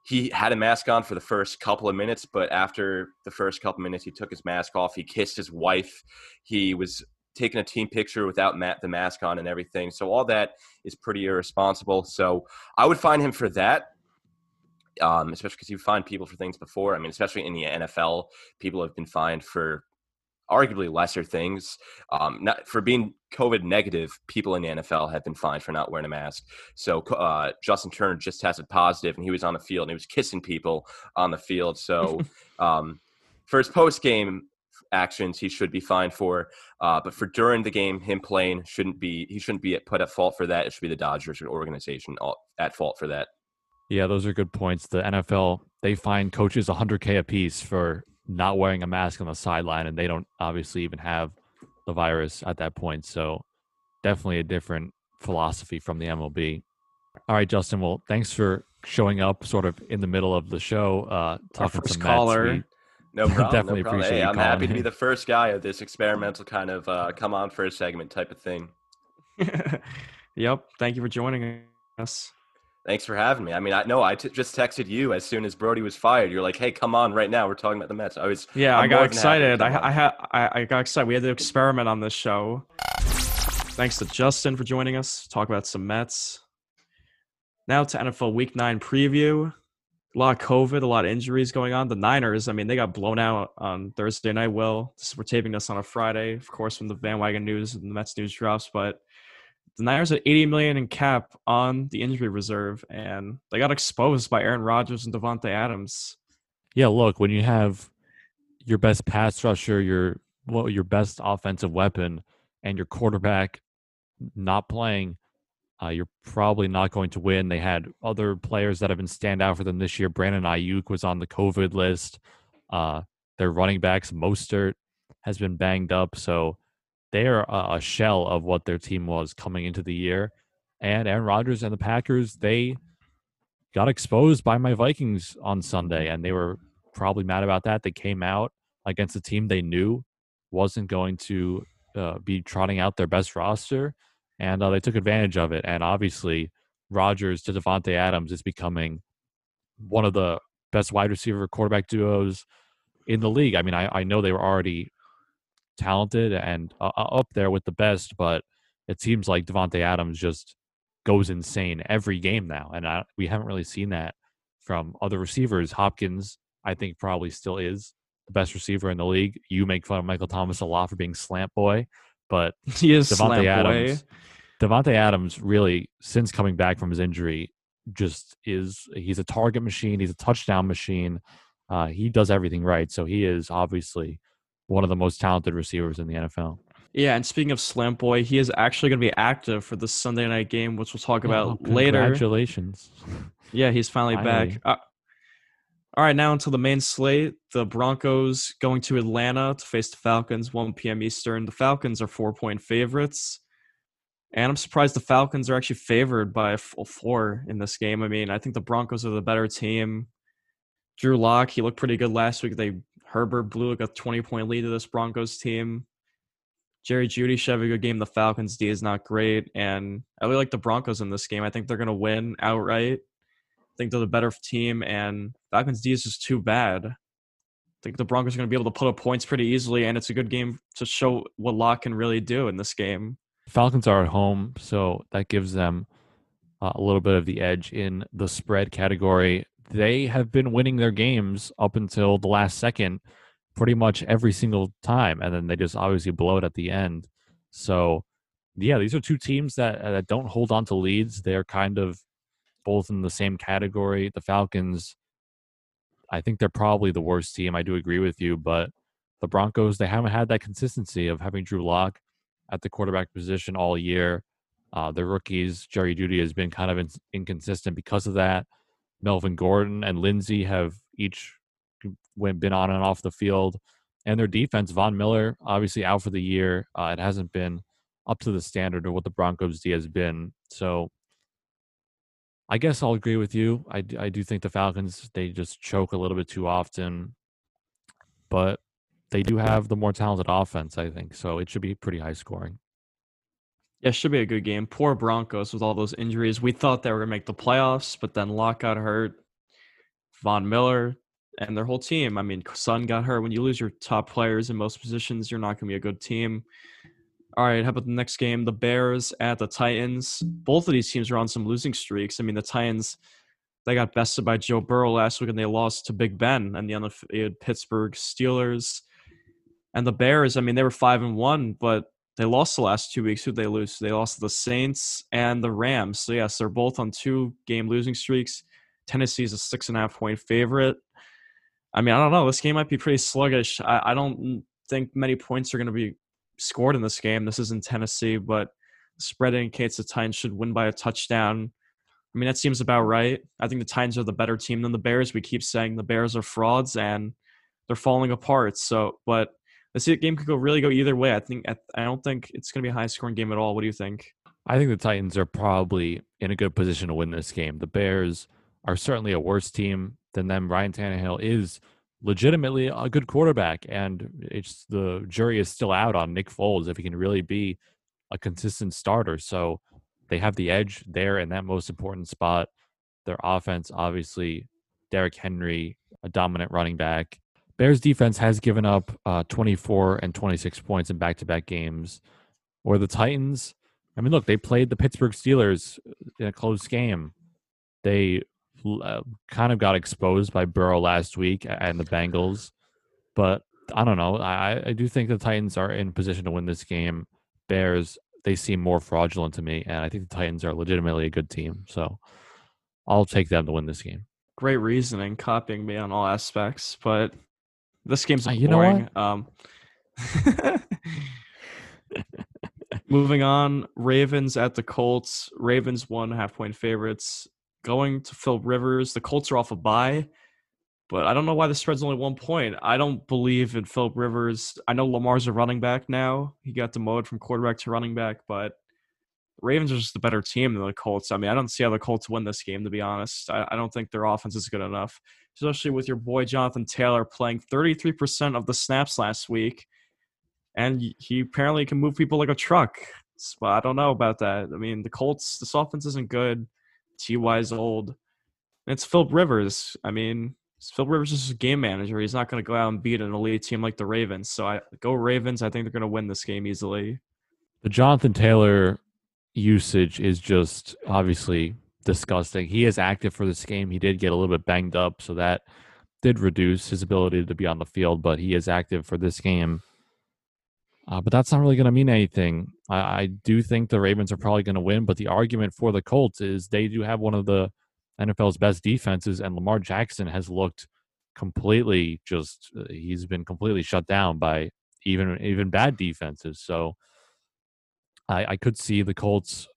Speaker 5: he had a mask on for the first couple of minutes, but after the first couple of minutes, he took his mask off. He kissed his wife. He was taking a team picture without the mask on and everything. So all that is pretty irresponsible. So I would find him for that um, especially because you find people for things before. I mean, especially in the NFL, people have been fined for arguably lesser things. Um, not for being COVID negative, people in the NFL have been fined for not wearing a mask. So uh, Justin Turner just tested positive, and he was on the field and he was kissing people on the field. So um, for his post game actions, he should be fined for. Uh, but for during the game, him playing shouldn't be. He shouldn't be put at fault for that. It should be the Dodgers organization at fault for that.
Speaker 1: Yeah, those are good points. The NFL they find coaches 100k a piece for not wearing a mask on the sideline, and they don't obviously even have the virus at that point. So definitely a different philosophy from the MLB. All right, Justin. Well, thanks for showing up, sort of in the middle of the show, uh, talking
Speaker 4: first
Speaker 1: some
Speaker 4: caller.
Speaker 1: Mets.
Speaker 5: No problem.
Speaker 1: Definitely
Speaker 5: no problem.
Speaker 1: appreciate
Speaker 5: Hey,
Speaker 1: you
Speaker 5: I'm happy to be the first guy of this experimental kind of uh, come on for a segment type of thing.
Speaker 4: yep. Thank you for joining us.
Speaker 5: Thanks for having me. I mean, I know I t- just texted you as soon as Brodie was fired. You're like, "Hey, come on right now. We're talking about the Mets." I was
Speaker 4: Yeah,
Speaker 5: I'm
Speaker 4: I got
Speaker 5: more than happy to
Speaker 4: excited. I I I, I got excited. We had to experiment on this show. Thanks to Justin for joining us. Talk about some Mets. Now to NFL Week Nine preview. a lot of COVID, a lot of injuries going on. The Niners, I mean, they got blown out on Thursday night. Will this, we're taping this on a Friday, of course, when the bandwagon news and the Mets news drops. But the Niners had 80 million in cap on the injury reserve, and they got exposed by Aaron Rodgers and Davante Adams.
Speaker 1: Yeah, look, when you have your best pass rusher, your well, your best offensive weapon, and your quarterback not playing, uh, you're probably not going to win. They had other players that have been stand out for them this year. Brandon Aiyuk was on the COVID list. Uh, their running backs, Mostert, has been banged up, so they are a, shell of what their team was coming into the year. And Aaron Rodgers and the Packers, they got exposed by my Vikings on Sunday, and they were probably mad about that. They came out against a team they knew wasn't going to uh, be trotting out their best roster, and uh, they took advantage of it. And obviously, Rodgers to Davante Adams is becoming one of the best wide receiver quarterback duos in the league. I mean, I, I know they were already talented and uh, up there with the best, but it seems like Davante Adams just goes insane every game now, and I, we haven't really seen that from other receivers. Hopkins, I think, probably still is the best receiver in the league. You make fun of Michael Thomas a lot for being slant boy, but
Speaker 4: He is Davante
Speaker 1: Adams,
Speaker 4: boy.
Speaker 1: Davante Adams really, since coming back from his injury, just is he's a target machine. He's a touchdown machine. Uh, he does everything right. So he is obviously one of the most talented receivers in the NFL.
Speaker 4: Yeah, and speaking of Slant Boy, he is actually going to be active for the Sunday night game, which we'll talk about
Speaker 1: Oh,
Speaker 4: later.
Speaker 1: Congratulations.
Speaker 4: Yeah, he's finally,
Speaker 1: Finally.
Speaker 4: back. Uh, all right, now until the main slate. The Broncos going to Atlanta to face the Falcons, 1 p.m. Eastern. The Falcons are four point favorites. And I'm surprised the Falcons are actually favored by a full four in this game. I mean, I think the Broncos are the better team. Drew Lock, he looked pretty good last week. They Herbert blew like a 20 point lead to this Broncos team. Jerry Jeudy should have a good game. The Falcons D is not great. And I really like the Broncos in this game. I think they're going to win outright. I think they're the better team, and Falcons D is just too bad. I think the Broncos are going to be able to put up points pretty easily, and it's a good game to show what Lock can really do in this game.
Speaker 1: Falcons are at home, so that gives them uh, a little bit of the edge in the spread category. They have been winning their games up until the last second, pretty much every single time, and then they just obviously blow it at the end. So, yeah, these are two teams that uh, that don't hold on to leads. They're kind of both in the same category. The Falcons, I think they're probably the worst team. I do agree with you, but the Broncos, they haven't had that consistency of having Drew Lock at the quarterback position all year. Uh, the rookies, Jerry Jeudy, has been kind of in- inconsistent because of that. Melvin Gordon and Lindsay have each been on and off the field. And their defense, Von Miller, obviously out for the year. Uh, it hasn't been up to the standard of what the Broncos D has been. So I guess I'll agree with you. I do think the Falcons, they just choke a little bit too often. But they do have the more talented offense, I think. So it should be pretty high scoring.
Speaker 4: Yeah, should be a good game. Poor Broncos with all those injuries. We thought they were going to make the playoffs, but then Lock got hurt. Von Miller and their whole team. I mean, Sun got hurt. When you lose your top players in most positions, you're not going to be a good team. All right, how about the next game? The Bears at the Titans. Both of these teams are on some losing streaks. I mean, the Titans, they got bested by Joe Burrow last week and they lost to Big Ben and the undefeated Pittsburgh Steelers. And the Bears, I mean, they were 5 and 1, but they lost the last two weeks. Who'd they lose? They lost the Saints and the Rams. So, yes, they're both on two game losing streaks. Tennessee is a six and a half point favorite. I mean, I don't know. This game might be pretty sluggish. I, I don't think many points are going to be scored in this game. This is in Tennessee, but spread indicates the Titans should win by a touchdown. I mean, that seems about right. I think the Titans are the better team than the Bears. We keep saying the Bears are frauds and they're falling apart. So, but this game could go really go either way. I think I don't think it's going to be a high scoring game at all. What do you think?
Speaker 1: I think the Titans are probably in a good position to win this game. The Bears are certainly a worse team than them. Ryan Tannehill is legitimately a good quarterback, and it's the jury is still out on Nick Foles if he can really be a consistent starter. So they have the edge there in that most important spot. Their offense, obviously, Derrick Henry, a dominant running back. Bears defense has given up uh, 24 and 26 points in back-to-back games. Or the Titans, I mean, look, they played the Pittsburgh Steelers in a close game. They uh, kind of got exposed by Burrow last week and the Bengals, but I don't know. I, I do think the Titans are in position to win this game. Bears, they seem more fraudulent to me, and I think the Titans are legitimately a good team. So I'll take them to win this game.
Speaker 4: Great reasoning, copying me on all aspects, but this game's
Speaker 1: Uh,
Speaker 4: boring.
Speaker 1: you know?
Speaker 4: Um, moving on, Ravens at the Colts. Ravens one half point favorites. Going to Phil Rivers. The Colts are off a bye, but I don't know why the spread's only one point. I don't believe in Phil Rivers. I know Lamar's a running back now. He got demoted from quarterback to running back, but Ravens are just a better team than the Colts. I mean, I don't see how the Colts win this game, to be honest. I, I don't think their offense is good enough, especially with your boy Jonathan Taylor playing 33% of the snaps last week. And he apparently can move people like a truck. But I don't know about that. I mean, the Colts, this offense isn't good. Ty is old. And it's Phil Rivers. I mean, Phil Rivers is a game manager. He's not going to go out and beat an elite team like the Ravens. So I go Ravens. I think they're going to win this game easily.
Speaker 1: The Jonathan Taylor usage is just obviously disgusting. He is active for this game. He did get a little bit banged up, so that did reduce his ability to be on the field, but he is active for this game. Uh, but that's not really going to mean anything. I, I do think the Ravens are probably going to win, but the argument for the Colts is they do have one of the NFL's best defenses, and Lamar Jackson has looked completely just uh, he's been completely shut down by even even bad defenses. So I, I could see the Colts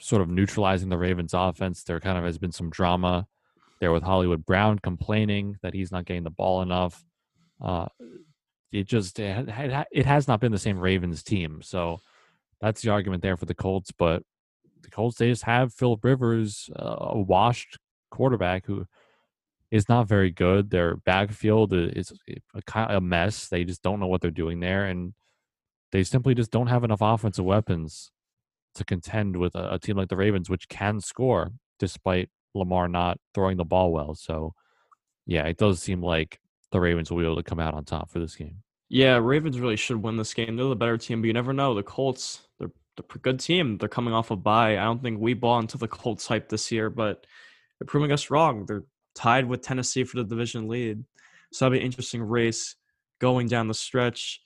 Speaker 1: sort of neutralizing the Ravens offense. There kind of has been some drama there with Hollywood Brown complaining that he's not getting the ball enough. Uh, it just it, it has not been the same Ravens team. So that's the argument there for the Colts. But the Colts they just have Philip Rivers, uh, a washed quarterback who is not very good. Their backfield is a, a mess. They just don't know what they're doing there, and they simply just don't have enough offensive weapons to contend with a, a team like the Ravens, which can score despite Lamar not throwing the ball well. So, yeah, it does seem like the Ravens will be able to come out on top for this game.
Speaker 4: Yeah, Ravens really should win this game. They're the better team, but you never know. The Colts, they're, they're a good team. They're coming off a bye. I don't think we bought into the Colts hype this year, but they're proving us wrong. They're tied with Tennessee for the division lead. So that'll be an interesting race going down the stretch.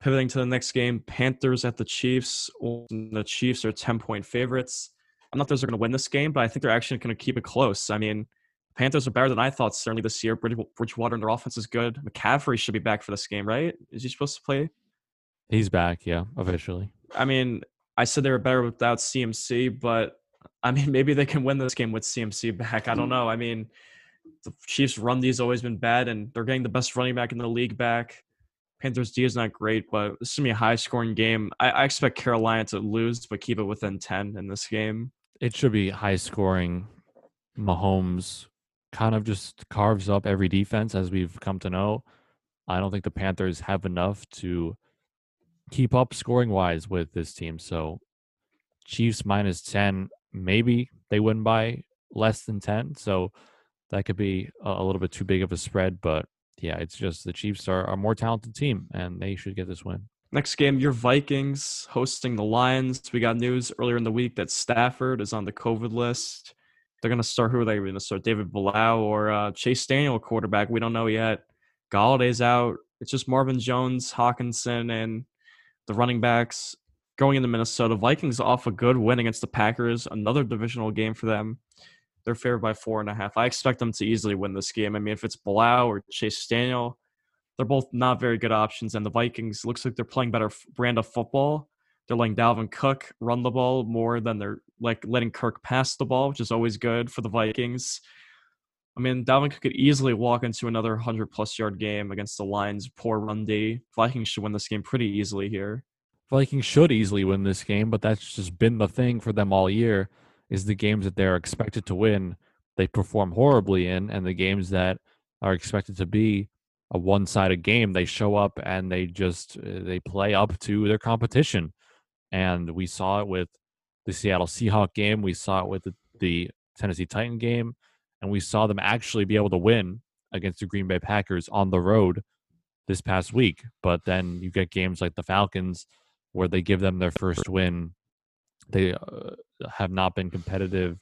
Speaker 4: Pivoting to the next game, Panthers at the Chiefs. The Chiefs are 10 point favorites. I'm not sure they're going to win this game, but I think they're actually going to keep it close. I mean, Panthers are better than I thought certainly this year. Bridgewater and their offense is good. McCaffrey should be back for this game, right? Is he supposed to play?
Speaker 1: He's back, yeah, officially.
Speaker 4: I mean, I said they were better without CMC, but I mean, maybe they can win this game with CMC back. I don't hmm. know. I mean, the Chiefs' run has always been bad, and they're getting the best running back in the league back. Panthers D is not great, but this is gonna be a high scoring game. I, I expect Carolina to lose, but keep it within ten in this game.
Speaker 1: It should be high scoring. Mahomes kind of just carves up every defense as we've come to know. I don't think the Panthers have enough to keep up scoring wise with this team. So Chiefs minus 10, maybe they win by less than 10. So that could be a, a little bit too big of a spread. But yeah, it's just the Chiefs are a more talented team and they should get this win.
Speaker 4: Next game, your Vikings hosting the Lions. We got news earlier in the week that Stafford is on the COVID list. They're going to start who are they going to start? David Blough or uh, Chase Daniel, quarterback? We don't know yet. Golladay's out. It's just Marvin Jones, Hockenson, and the running backs going into Minnesota. Vikings off a good win against the Packers. Another divisional game for them. They're favored by four and a half. I expect them to easily win this game. I mean, if it's Blough or Chase Daniel, they're both not very good options. And the Vikings looks like they're playing better brand of football. They're letting Dalvin Cook run the ball more than they're like letting Kirk pass the ball, which is always good for the Vikings. I mean, Dalvin Cook could easily walk into another 100 plus yard game against the Lions. Poor run D. Vikings should win this game pretty easily here.
Speaker 1: Vikings should easily win this game, but that's just been the thing for them all year is the games that they're expected to win, they perform horribly in, and the games that are expected to be a one-sided game, they show up and they just uh, they play up to their competition. And we saw it with the Seattle Seahawk game, we saw it with the, the Tennessee Titan game, and we saw them actually be able to win against the Green Bay Packers on the road this past week. But then you get games like the Falcons where they give them their first win. They uh, have not been competitive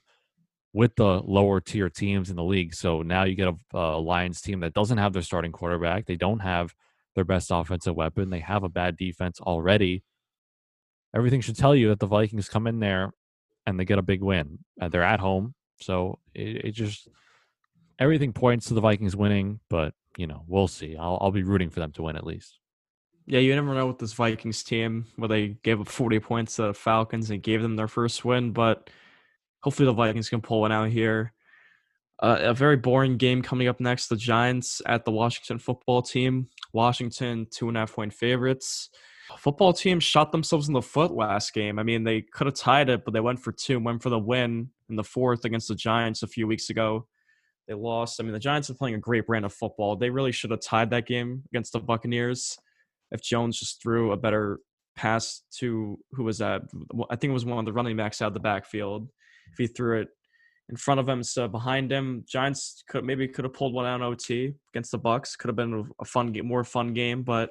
Speaker 1: with the lower tier teams in the league. So now you get a, a Lions team that doesn't have their starting quarterback. They don't have their best offensive weapon. They have a bad defense already. Everything should tell you that the Vikings come in there and they get a big win. And they're at home. So it, it just everything points to the Vikings winning, but you know, we'll see. I'll, I'll be rooting for them to win at least.
Speaker 4: Yeah, you never know with this Vikings team where they gave up 40 points to the Falcons and gave them their first win, but hopefully the Vikings can pull one out here. Uh, a very boring game coming up next. The Giants at the Washington football team. Washington, two and a half point favorites. Football team shot themselves in the foot last game. I mean, they could have tied it, but they went for two, went for the win in the fourth against the Giants a few weeks ago. They lost. I mean, the Giants are playing a great brand of football. They really should have tied that game against the Buccaneers if Jones just threw a better pass to who was that? I think it was one of the running backs out of the backfield. If he threw it in front of him, so behind him, Giants could maybe could have pulled one out in OT against the Bucks. Could have been a fun game, more fun game, but.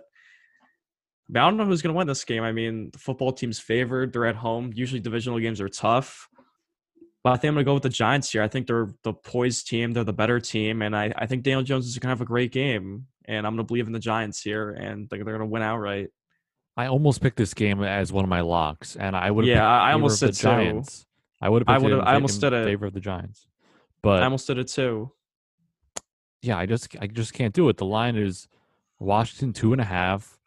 Speaker 4: I don't know who's going to win this game. I mean, the football team's favored. They're at home. Usually, divisional games are tough. But I think I'm going to go with the Giants here. I think they're the poised team. They're the better team. And I, I think Daniel Jones is going to have a great game. And I'm going to believe in the Giants here. And they're, they're going to win outright.
Speaker 1: I almost picked this game as one of my locks, and I would.
Speaker 4: Yeah, I almost said
Speaker 1: Giants. I would have.
Speaker 4: I would. I almost did it.
Speaker 1: Favor of the Giants, but
Speaker 4: I almost did it too.
Speaker 1: Yeah, I just, I just can't do it. The line is Washington two and a half.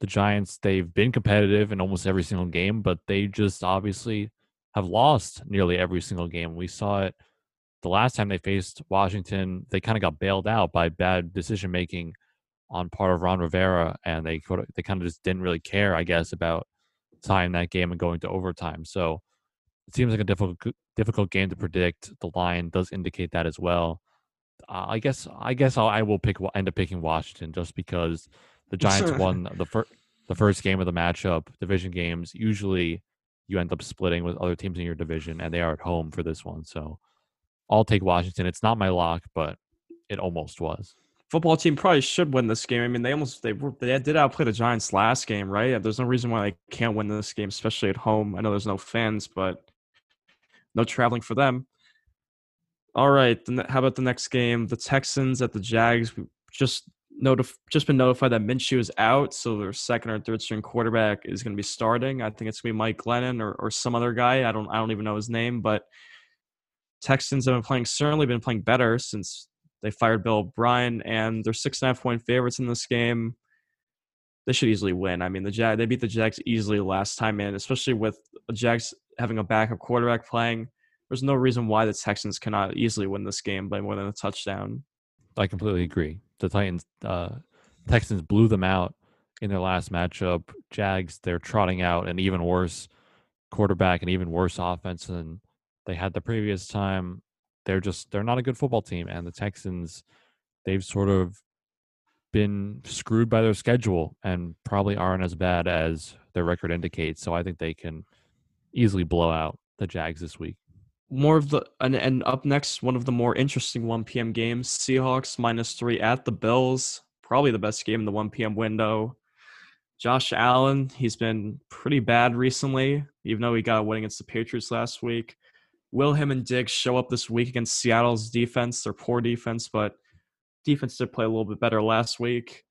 Speaker 1: The Giants, they've been competitive in almost every single game, but they just obviously have lost nearly every single game. We saw it the last time they faced Washington. They kind of got bailed out by bad decision making on part of Ron Rivera, and they they kind of just didn't really care, I guess, about tying that game and going to overtime. So it seems like a difficult difficult game to predict. The line does indicate that as well. Uh, I guess I guess I'll, I will pick end up picking Washington just because the Giants won the first the first game of the matchup. Division games usually you end up splitting with other teams in your division, and they are at home for this one. So I'll take Washington. It's not my lock, but it almost was.
Speaker 4: Football team probably should win this game. I mean, they almost they they did outplay the Giants last game, right? There's no reason why they can't win this game, especially at home. I know there's no fans, but no traveling for them. All right, how about the next game? The Texans at the Jags. We just notif- just been notified that Minshew is out, so their second or third string quarterback is going to be starting. I think it's going to be Mike Glennon or, or some other guy. I don't I don't even know his name, but Texans have been playing certainly been playing better since they fired Bill O'Brien, and they're six and a half point favorites in this game. They should easily win. I mean, the Jag they beat the Jags easily last time in, especially with the Jags having a backup quarterback playing. There's no reason why the Texans cannot easily win this game by more than a touchdown.
Speaker 1: I completely agree. The Titans, uh, Texans blew them out in their last matchup. Jags, they're trotting out an even worse quarterback and even worse offense than they had the previous time. They're just they're not a good football team, and the Texans, they've sort of been screwed by their schedule and probably aren't as bad as their record indicates. So I think they can easily blow out the Jags this week
Speaker 4: more of the and, and up next one of the more interesting 1 p.m games seahawks minus three at the bills probably the best game in the 1 p.m window josh allen he's been pretty bad recently even though he got a win against the patriots last week will him and diggs show up this week against seattle's defense their poor defense but defense did play a little bit better last week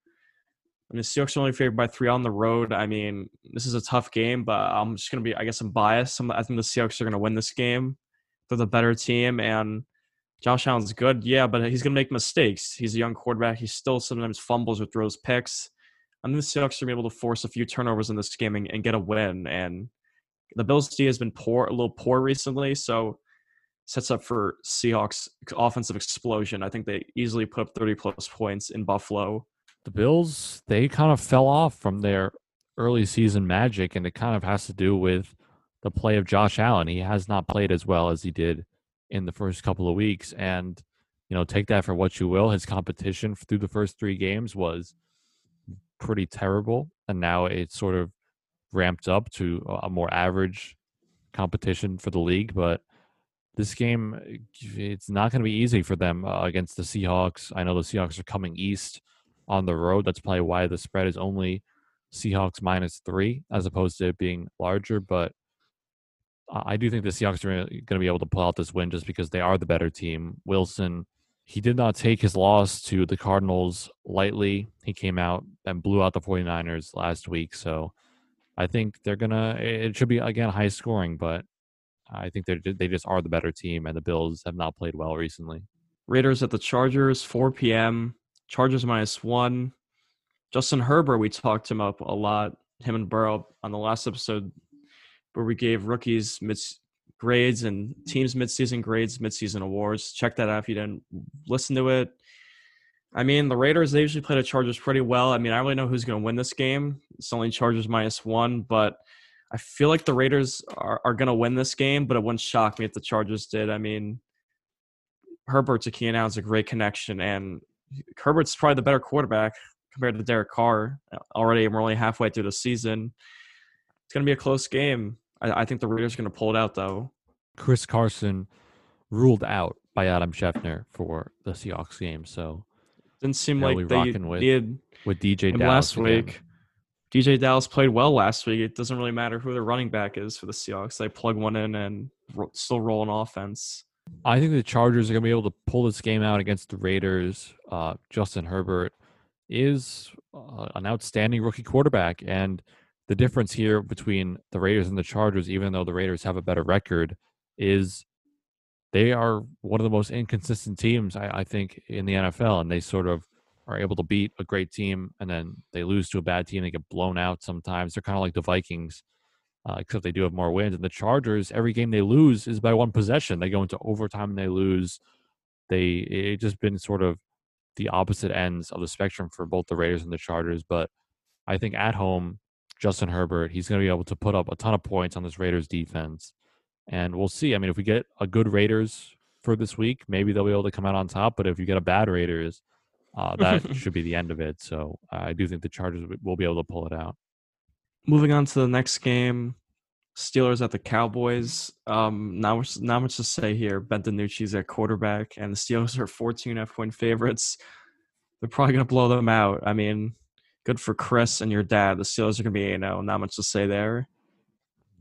Speaker 4: mean, the Seahawks are only favored by three on the road. I mean, this is a tough game, but I'm just going to be, I guess, I'm biased. I think the Seahawks are going to win this game they're the better team and Josh Allen's good, yeah, but he's gonna make mistakes. He's a young quarterback. He still sometimes fumbles or throws picks. I think the Seahawks are gonna be able to force a few turnovers in this game and, and get a win. And the Bills D has been poor, a little poor recently, so sets up for Seahawks offensive explosion. I think they easily put up 30 plus points in Buffalo.
Speaker 1: The Bills, they kind of fell off from their early season magic, and it kind of has to do with the play of Josh Allen. He has not played as well as he did in the first couple of weeks. And, you know, take that for what you will. His competition through the first three games was pretty terrible. And now it's sort of ramped up to a more average competition for the league. But this game, it's not going to be easy for them uh, against the Seahawks. I know the Seahawks are coming east on the road. That's probably why the spread is only Seahawks minus three as opposed to it being larger. But I do think the Seahawks are going to be able to pull out this win just because they are the better team. Wilson, he did not take his loss to the Cardinals lightly. He came out and blew out the 49ers last week. So I think they're to, it should be, again, high scoring, but I think they they just are the better team, and the Bills have not played well recently.
Speaker 4: Raiders at the Chargers, 4 p.m. Chargers minus one. Justin Herbert, we talked him up a lot, him and Burrow on the last episode where we gave rookies mid grades and teams midseason grades, midseason awards. Check that out if you didn't listen to it. I mean, the Raiders, they usually play the Chargers pretty well. I mean, I really know who's going to win this game. It's only Chargers minus one, but I feel like the Raiders are, are going to win this game, but it wouldn't shock me if the Chargers did. I mean, Herbert to Keenan Allen's a great connection, and Herbert's probably the better quarterback compared to Derek Carr. Uh, already, we're only halfway through the season. It's going to be a close game. I, I think the Raiders are going to pull it out, though.
Speaker 1: Chris Carson ruled out by Adam Schefter for the Seahawks game, so
Speaker 4: didn't seem like they
Speaker 1: with
Speaker 4: needed
Speaker 1: with
Speaker 4: DeeJay
Speaker 1: Dallas
Speaker 4: last
Speaker 1: again.
Speaker 4: week. DeeJay Dallas played well last week. It doesn't really matter who the running back is for the Seahawks. They plug one in and ro- still roll an offense.
Speaker 1: I think the Chargers are going to be able to pull this game out against the Raiders. Uh, Justin Herbert is uh, an outstanding rookie quarterback, and the difference here between the Raiders and the Chargers, even though the Raiders have a better record, is they are one of the most inconsistent teams I, I think in the NFL, and they sort of are able to beat a great team and then they lose to a bad team. They get blown out sometimes. They're kind of like the Vikings, uh, except they do have more wins. And the Chargers, every game they lose is by one possession. They go into overtime and they lose. They it just been sort of the opposite ends of the spectrum for both the Raiders and the Chargers. But I think at home, Justin Herbert, he's going to be able to put up a ton of points on this Raiders defense. And we'll see. I mean, if we get a good Raiders for this week, maybe they'll be able to come out on top. But if you get a bad Raiders, uh, that should be the end of it. So uh, I do think the Chargers will be able to pull it out.
Speaker 4: Moving on to the next game, Steelers at the Cowboys. Um, not much, not much to say here. Ben DiNucci's at quarterback, and the Steelers are 14 and a half point favorites. They're probably going to blow them out. I mean, good for Chris and your dad. The Steelers are going to be 8 0. Not much to say there.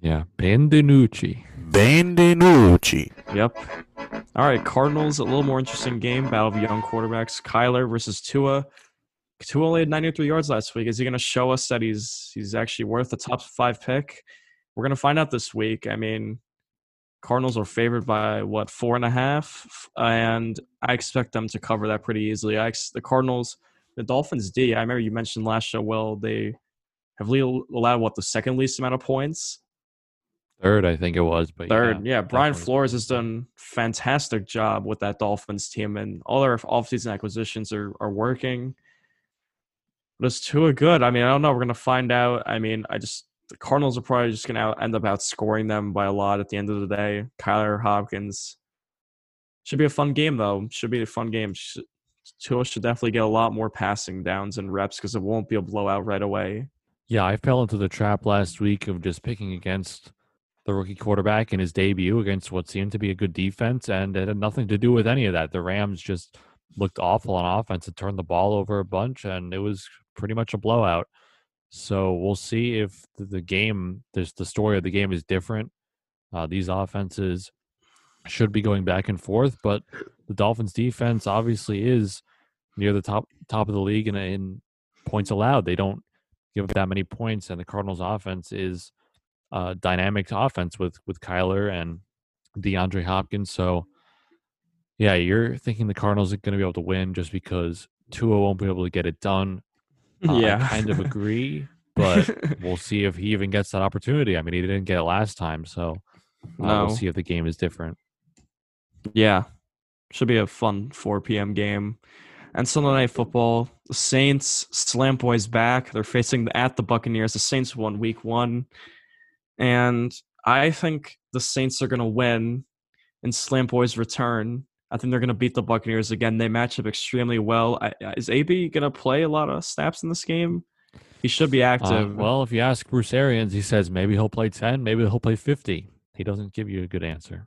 Speaker 1: Yeah, Ben DiNucci.
Speaker 2: Ben DiNucci.
Speaker 4: Yep. All right, Cardinals, a little more interesting game. Battle of young quarterbacks. Kyler versus Tua. Tua only had 93 yards last week. Is he going to show us that he's he's actually worth the top five pick? We're going to find out this week. I mean, Cardinals are favored by what four and a half, and I expect them to cover that pretty easily. I ex- the Cardinals, the Dolphins D. I remember you mentioned last show. Well, they have allowed what the second least amount of points.
Speaker 1: Third, I think it was. But
Speaker 4: Third, yeah, Brian
Speaker 1: definitely.
Speaker 4: Flores has done fantastic job with that Dolphins team, and all their offseason acquisitions are are working. But it's too good. I mean, I don't know. We're gonna find out. I mean, I just the Cardinals are probably just gonna out, end up outscoring them by a lot at the end of the day. Kyler Hopkins should be a fun game though. Should be a fun game. Sh- Tua should definitely get a lot more passing downs and reps because it won't be a blowout right away.
Speaker 1: Yeah, I fell into the trap last week of just picking against the rookie quarterback in his debut against what seemed to be a good defense, and it had nothing to do with any of that. The Rams just looked awful on offense and turned the ball over a bunch, and it was pretty much a blowout. So we'll see if the, game, there's the story of the game is different. Uh, these offenses should be going back and forth, but the Dolphins' defense obviously is near the top top of the league in, in points allowed. They don't give that many points, and the Cardinals' offense is uh, dynamic offense with with Kyler and DeAndre Hopkins. So, yeah, you're thinking the Cardinals are going to be able to win just because Tua won't be able to get it done. Uh,
Speaker 4: yeah,
Speaker 1: I kind of agree, but we'll see if he even gets that opportunity. I mean, he didn't get it last time, so uh,
Speaker 4: No.
Speaker 1: we'll see if the game is different.
Speaker 4: Yeah. Should be a fun 4 p.m. game. And Sunday Night Football, the Saints, Slant Boy's back. They're facing the, at the Buccaneers. The Saints won week one. And I think the Saints are going to win in Slant Boy's return. I think they're going to beat the Buccaneers again. They match up extremely well. I, is AB going to play a lot of snaps in this game? He should be
Speaker 1: Uh,
Speaker 4: active.
Speaker 1: well, if you ask Bruce Arians, he says maybe he'll play 10, maybe he'll play 50. He doesn't give you a good answer.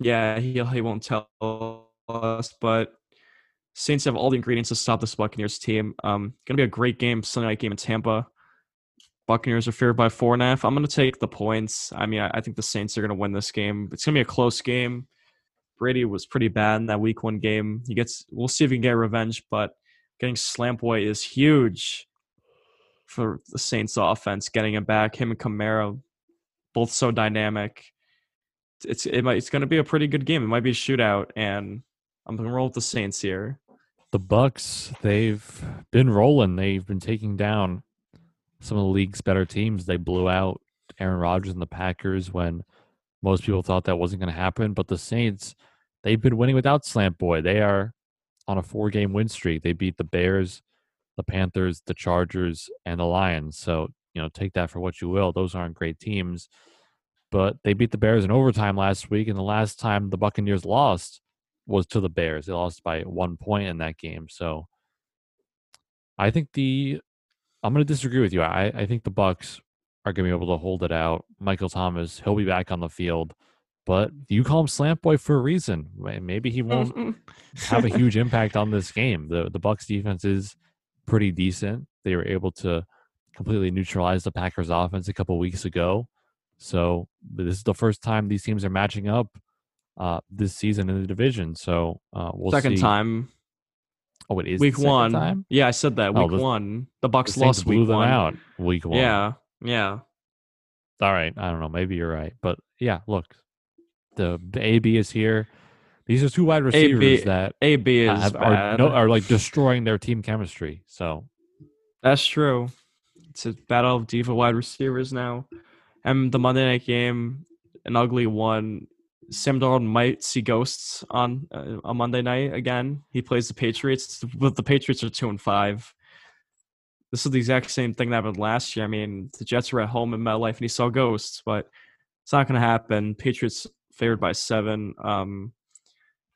Speaker 4: Yeah, he he won't tell us, but Saints have all the ingredients to stop this Buccaneers team. Um, gonna be a great game, Sunday night game in Tampa. Buccaneers are favored by four and a half. I'm going to take the points. I mean, I, think the Saints are going to win this game. It's going to be a close game. Brady was pretty bad in that Week One game. He gets. We'll see if he can get revenge, but getting Slant Boy is huge for the Saints offense. Getting him back, him and Kamara, both so dynamic. It's it might, it's going to be a pretty good game. It might be a shootout, and I'm going to roll with the Saints here.
Speaker 1: The Bucks, they've been rolling. They've been taking down some of the league's better teams. They blew out Aaron Rodgers and the Packers when most people thought that wasn't going to happen. But the Saints, they've been winning without Slant Boy. They are on a four game win streak. They beat the Bears, the Panthers, the Chargers, and the Lions. So, you know, take that for what you will. Those aren't great teams. But they beat the Bears in overtime last week. And the last time the Buccaneers lost was to the Bears. They lost by one point in that game. So I think the I'm going to disagree with you. I, I think the Bucks are going to be able to hold it out. Michael Thomas, he'll be back on the field, but you call him Slant Boy for a reason. Maybe he won't have a huge impact on this game. The the Bucks defense is pretty decent. They were able to completely neutralize the Packers offense a couple weeks ago. So this is the first time these teams are matching up uh, this season in the division. So uh, we'll
Speaker 4: Second
Speaker 1: see.
Speaker 4: time,
Speaker 1: Oh, it is
Speaker 4: week
Speaker 1: the
Speaker 4: one.
Speaker 1: Time?
Speaker 4: Yeah, I said that.
Speaker 1: Oh,
Speaker 4: Week
Speaker 1: the-
Speaker 4: one, the
Speaker 1: The
Speaker 4: Bucks
Speaker 1: Saints
Speaker 4: lost
Speaker 1: blew
Speaker 4: week
Speaker 1: them
Speaker 4: one.
Speaker 1: out week one.
Speaker 4: Yeah, yeah.
Speaker 1: All right. I don't know. Maybe you're right. But yeah, look, the, the AB is here. These are two wide receivers that
Speaker 4: AB is
Speaker 1: have, are, no, are like destroying their team chemistry. So
Speaker 4: That's true. It's a battle of diva wide receivers now. And the Monday night game, an ugly one. Sam Darnold might see ghosts on uh, on Monday night again. He plays the Patriots, but the Patriots are two and five. This is the exact same thing that happened last year. I mean, the Jets were at home in MetLife and he saw ghosts, but it's not going to happen. Patriots favored by seven. Um,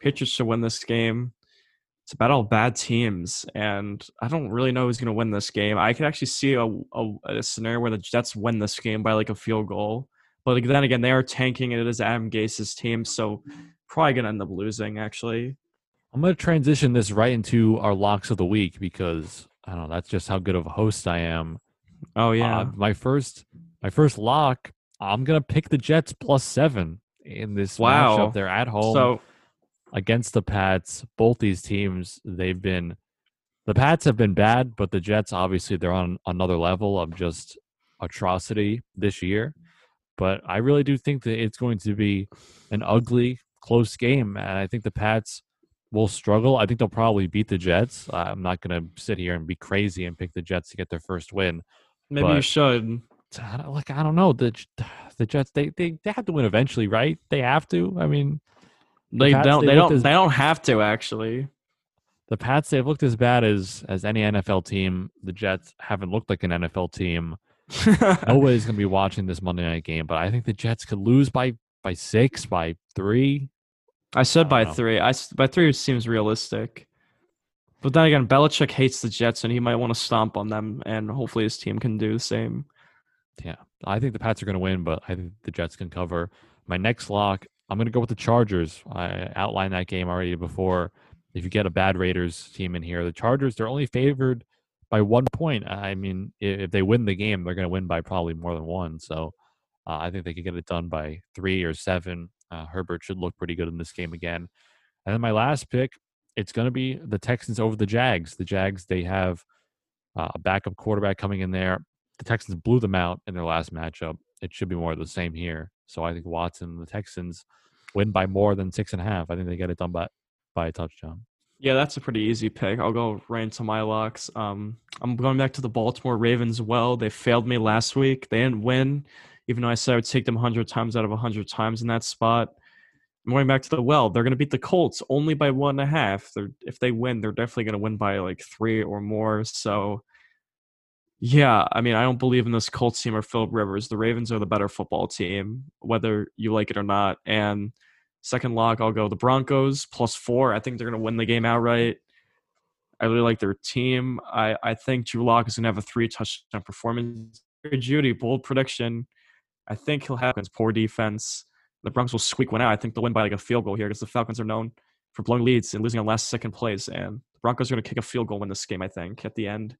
Speaker 4: Patriots should win this game it's about all bad teams, and I don't really know who's going to win this game. I could actually see a, a, a scenario where the Jets win this game by like a field goal, but then again, they are tanking, and it is Adam Gase's team, so probably going to end up losing. Actually,
Speaker 1: I'm going to transition this right into our locks of the week because I don't know. That's just how good of a host I am.
Speaker 4: oh yeah,
Speaker 1: Uh, my first, my first lock. I'm going to pick the Jets plus seven in this
Speaker 4: Wow.
Speaker 1: matchup. They're at home.
Speaker 4: so
Speaker 1: against the Pats. Both these teams, they've been the Pats have been bad, but the Jets obviously they're on another level of just atrocity this year. But I really do think that it's going to be an ugly, close game, and I think the Pats will struggle. I think they'll probably beat the Jets. I'm not going to sit here and be crazy and pick the Jets to get their first win.
Speaker 4: maybe you should.
Speaker 1: Like I don't know the the Jets. They they they have to win eventually, right? They have to. I mean,
Speaker 4: They
Speaker 1: Pats,
Speaker 4: don't.
Speaker 1: they
Speaker 4: They don't.
Speaker 1: as-
Speaker 4: They don't have to actually.
Speaker 1: the Pats they've looked as bad as as any NFL team. The Jets haven't looked like an NFL team. Nobody's going to be watching this Monday night game, but I think the Jets could lose by by six, by three.
Speaker 4: I said by
Speaker 1: I don't know.
Speaker 4: three. I by three seems realistic. But then again, Belichick hates the Jets, and he might want to stomp on them, and hopefully his team can do the same.
Speaker 1: Yeah, I think the Pats are going to win, but I think the Jets can cover. My next lock, I'm going to go with the Chargers. I outlined that game already before. If you get a bad Raiders team in here, the Chargers they're only favored by one point. I mean, if they win the game, they're going to win by probably more than one. So uh, I think they could get it done by three or seven. Uh, Herbert should look pretty good in this game again. And then my last pick, it's going to be the Texans over the Jags. The Jags they have uh, a backup quarterback coming in there the Texans blew them out in their last matchup. It should be more of the same here. So I think Watson and the Texans win by more than six and a half. I think they get it done by by a touchdown.
Speaker 4: Yeah, that's a pretty easy pick. I'll go right into my locks. Um, I'm going back to the Baltimore Ravens. Well, they failed me last week. They didn't win, even though I said I would take them 100 times out of 100 times in that spot. I'm going back to the well. They're going to beat the Colts only by one and a half. They're, if they win, they're definitely going to win by like three or more. So, yeah, I mean, I don't believe in this Colts team or Philip Rivers. The Ravens are the better football team, whether you like it or not. And second lock, I'll go the Broncos plus four. I think they're going to win the game outright. I really like their team. I, I think Drew Lock is going to have a three touchdown performance. Jeudy, bold prediction. I think he'll have poor defense. The Broncos will squeak one out. I think they'll win by like a field goal here because the Falcons are known for blowing leads and losing on last second plays. And the Broncos are going to kick a field goal in this game, I think, at the end.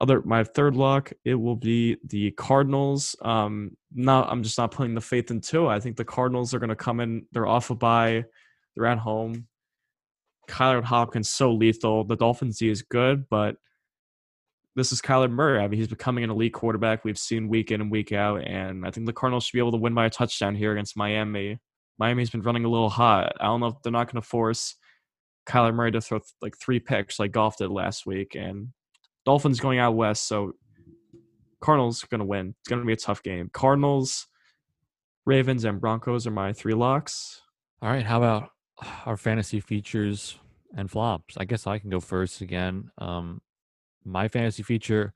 Speaker 4: Other my third lock it will be the Cardinals. Um, not I'm just not putting the faith in Tua. I think the Cardinals are going to come in. They're off a bye. They're at home. Kyler Hopkins so lethal. The Dolphins D is good, but this is Kyler Murray. I mean, he's becoming an elite quarterback. We've seen week in and week out, and I think the Cardinals should be able to win by a touchdown here against Miami. Miami's been running a little hot. I don't know if they're not going to force Kyler Murray to throw th- like three picks like Goff did last week, and Dolphins going out west, so Cardinals going to win. It's going to be a tough game. Cardinals, Ravens, and Broncos are my three locks.
Speaker 1: All right, how about our fantasy features and flops? I guess I can go first again. Um, my fantasy feature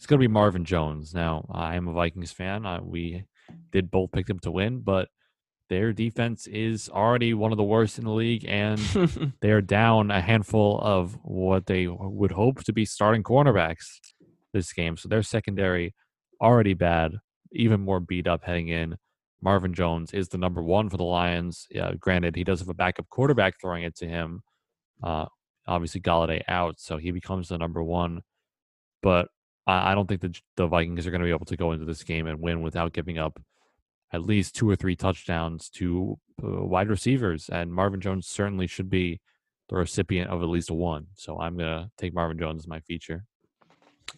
Speaker 1: is going to be Marvin Jones. Now, I am a Vikings fan. Uh, we did both pick them to win, but their defense is already one of the worst in the league, and they are down a handful of what they would hope to be starting cornerbacks this game. So their secondary already bad, even more beat up heading in. Marvin Jones is the number one for the Lions. Yeah, granted, he does have a backup quarterback throwing it to him. Uh, obviously, Golladay out, so he becomes the number one. But I, I don't think the, the Vikings are going to be able to go into this game and win without giving up at least two or three touchdowns to uh, wide receivers. And Marvin Jones certainly should be the recipient of at least one. So I'm to take Marvin Jones as my feature.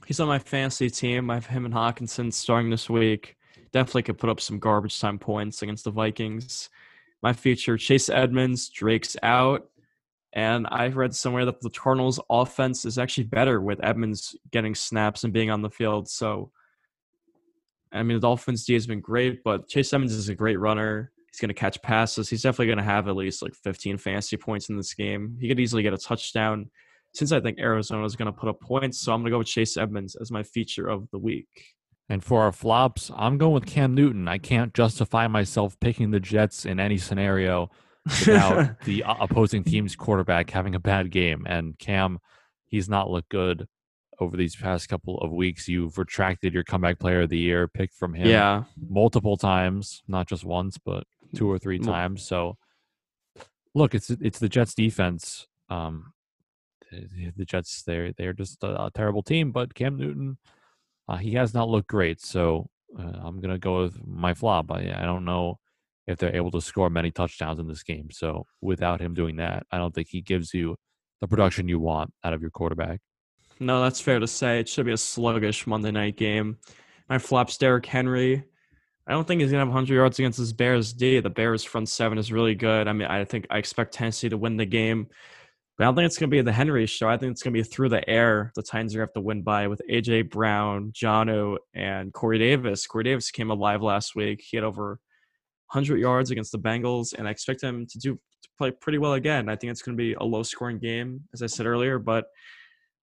Speaker 4: He's on my fantasy team. I have him and Hockenson starting this week. Definitely could put up some garbage time points against the Vikings. My feature Chase Edmonds, Drake's out. And I read somewhere that the Cardinals' offense is actually better with Edmonds getting snaps and being on the field. So, I mean, the Dolphins' D has been great, but Chase Edmonds is a great runner. He's going to catch passes. He's definitely going to have at least like 15 fantasy points in this game. He could easily get a touchdown since I think Arizona is going to put up points. So I'm going to go with Chase Edmonds as my feature of the week.
Speaker 1: And for our flops, I'm going with Cam Newton. I can't justify myself picking the Jets in any scenario without the opposing team's quarterback having a bad game. And Cam, he's not looked good over these past couple of weeks. You've retracted your comeback player of the year pick from him
Speaker 4: Yeah.
Speaker 1: multiple times, not just once, but two or three times. So look, it's it's the Jets defense. Um the, the Jets they're they're just a, a terrible team, but Cam Newton uh, he has not looked great. So uh, I'm going to go with my flop. I, I don't know if they're able to score many touchdowns in this game. So without him doing that, I don't think he gives you the production you want out of your quarterback.
Speaker 4: No, that's fair to say. It should be a sluggish Monday night game. My flop's Derrick Henry. I don't think he's gonna have 100 yards against this Bears D. The Bears front seven is really good. I mean, I think I expect Tennessee to win the game, but I don't think it's gonna be the Henry show. I think it's gonna be through the air. The Titans are gonna have to win by with AJ Brown, Jonnu, and Corey Davis. Corey Davis came alive last week. He had over 100 yards against the Bengals, and I expect him to do to play pretty well again. I think it's gonna be a low scoring game, as I said earlier, but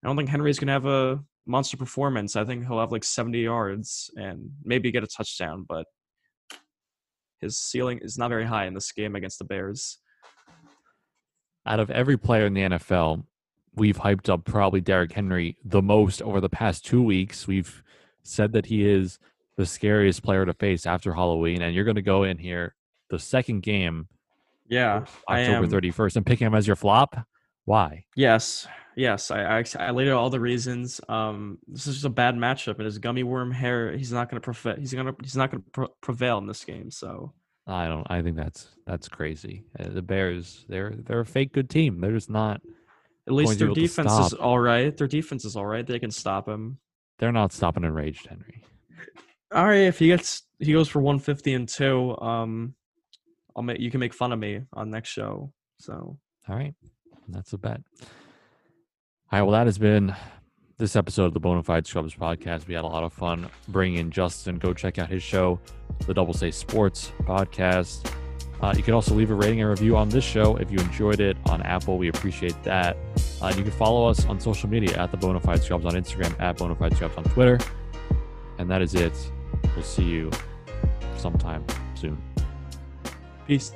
Speaker 4: I don't think Henry's gonna have a monster performance. I think he'll have like 70 yards and maybe get a touchdown, but his ceiling is not very high in this game against the Bears.
Speaker 1: Out of every player in the NFL, we've hyped up probably Derrick Henry the most over the past two weeks. We've said that he is the scariest player to face after Halloween, and you're going to go in here the second game,
Speaker 4: Yeah, I
Speaker 1: October
Speaker 4: am.
Speaker 1: 31st, and pick him as your flop. Why?
Speaker 4: Yes, yes, I, I I laid out all the reasons. Um, this is just a bad matchup, and his gummy worm hair. He's not going to prevail. He's gonna he's not going to pre- prevail in this game. So
Speaker 1: I don't. I think that's that's crazy. Uh, the Bears, they're they're a fake good team. They're just not.
Speaker 4: at least their
Speaker 1: to
Speaker 4: defense is all right. Their defense is all right. They can stop him.
Speaker 1: They're not stopping enraged Henry.
Speaker 4: All right, if he gets he goes for 150 and two, um, I'll make you can make fun of me on next show. So
Speaker 1: All right, that's a bet. All right. Well, that has been this episode of the Bonafide Scrubs podcast. We had a lot of fun bringing in Justin. Go check out his show, the Double Say Sports podcast. Uh, you can also leave a rating and review on this show if you enjoyed it on Apple. We appreciate that. Uh, you can follow us on social media at the Bonafide Scrubs on Instagram, at Bonafide Scrubs on Twitter. And that is it. We'll see you sometime soon.
Speaker 4: peace.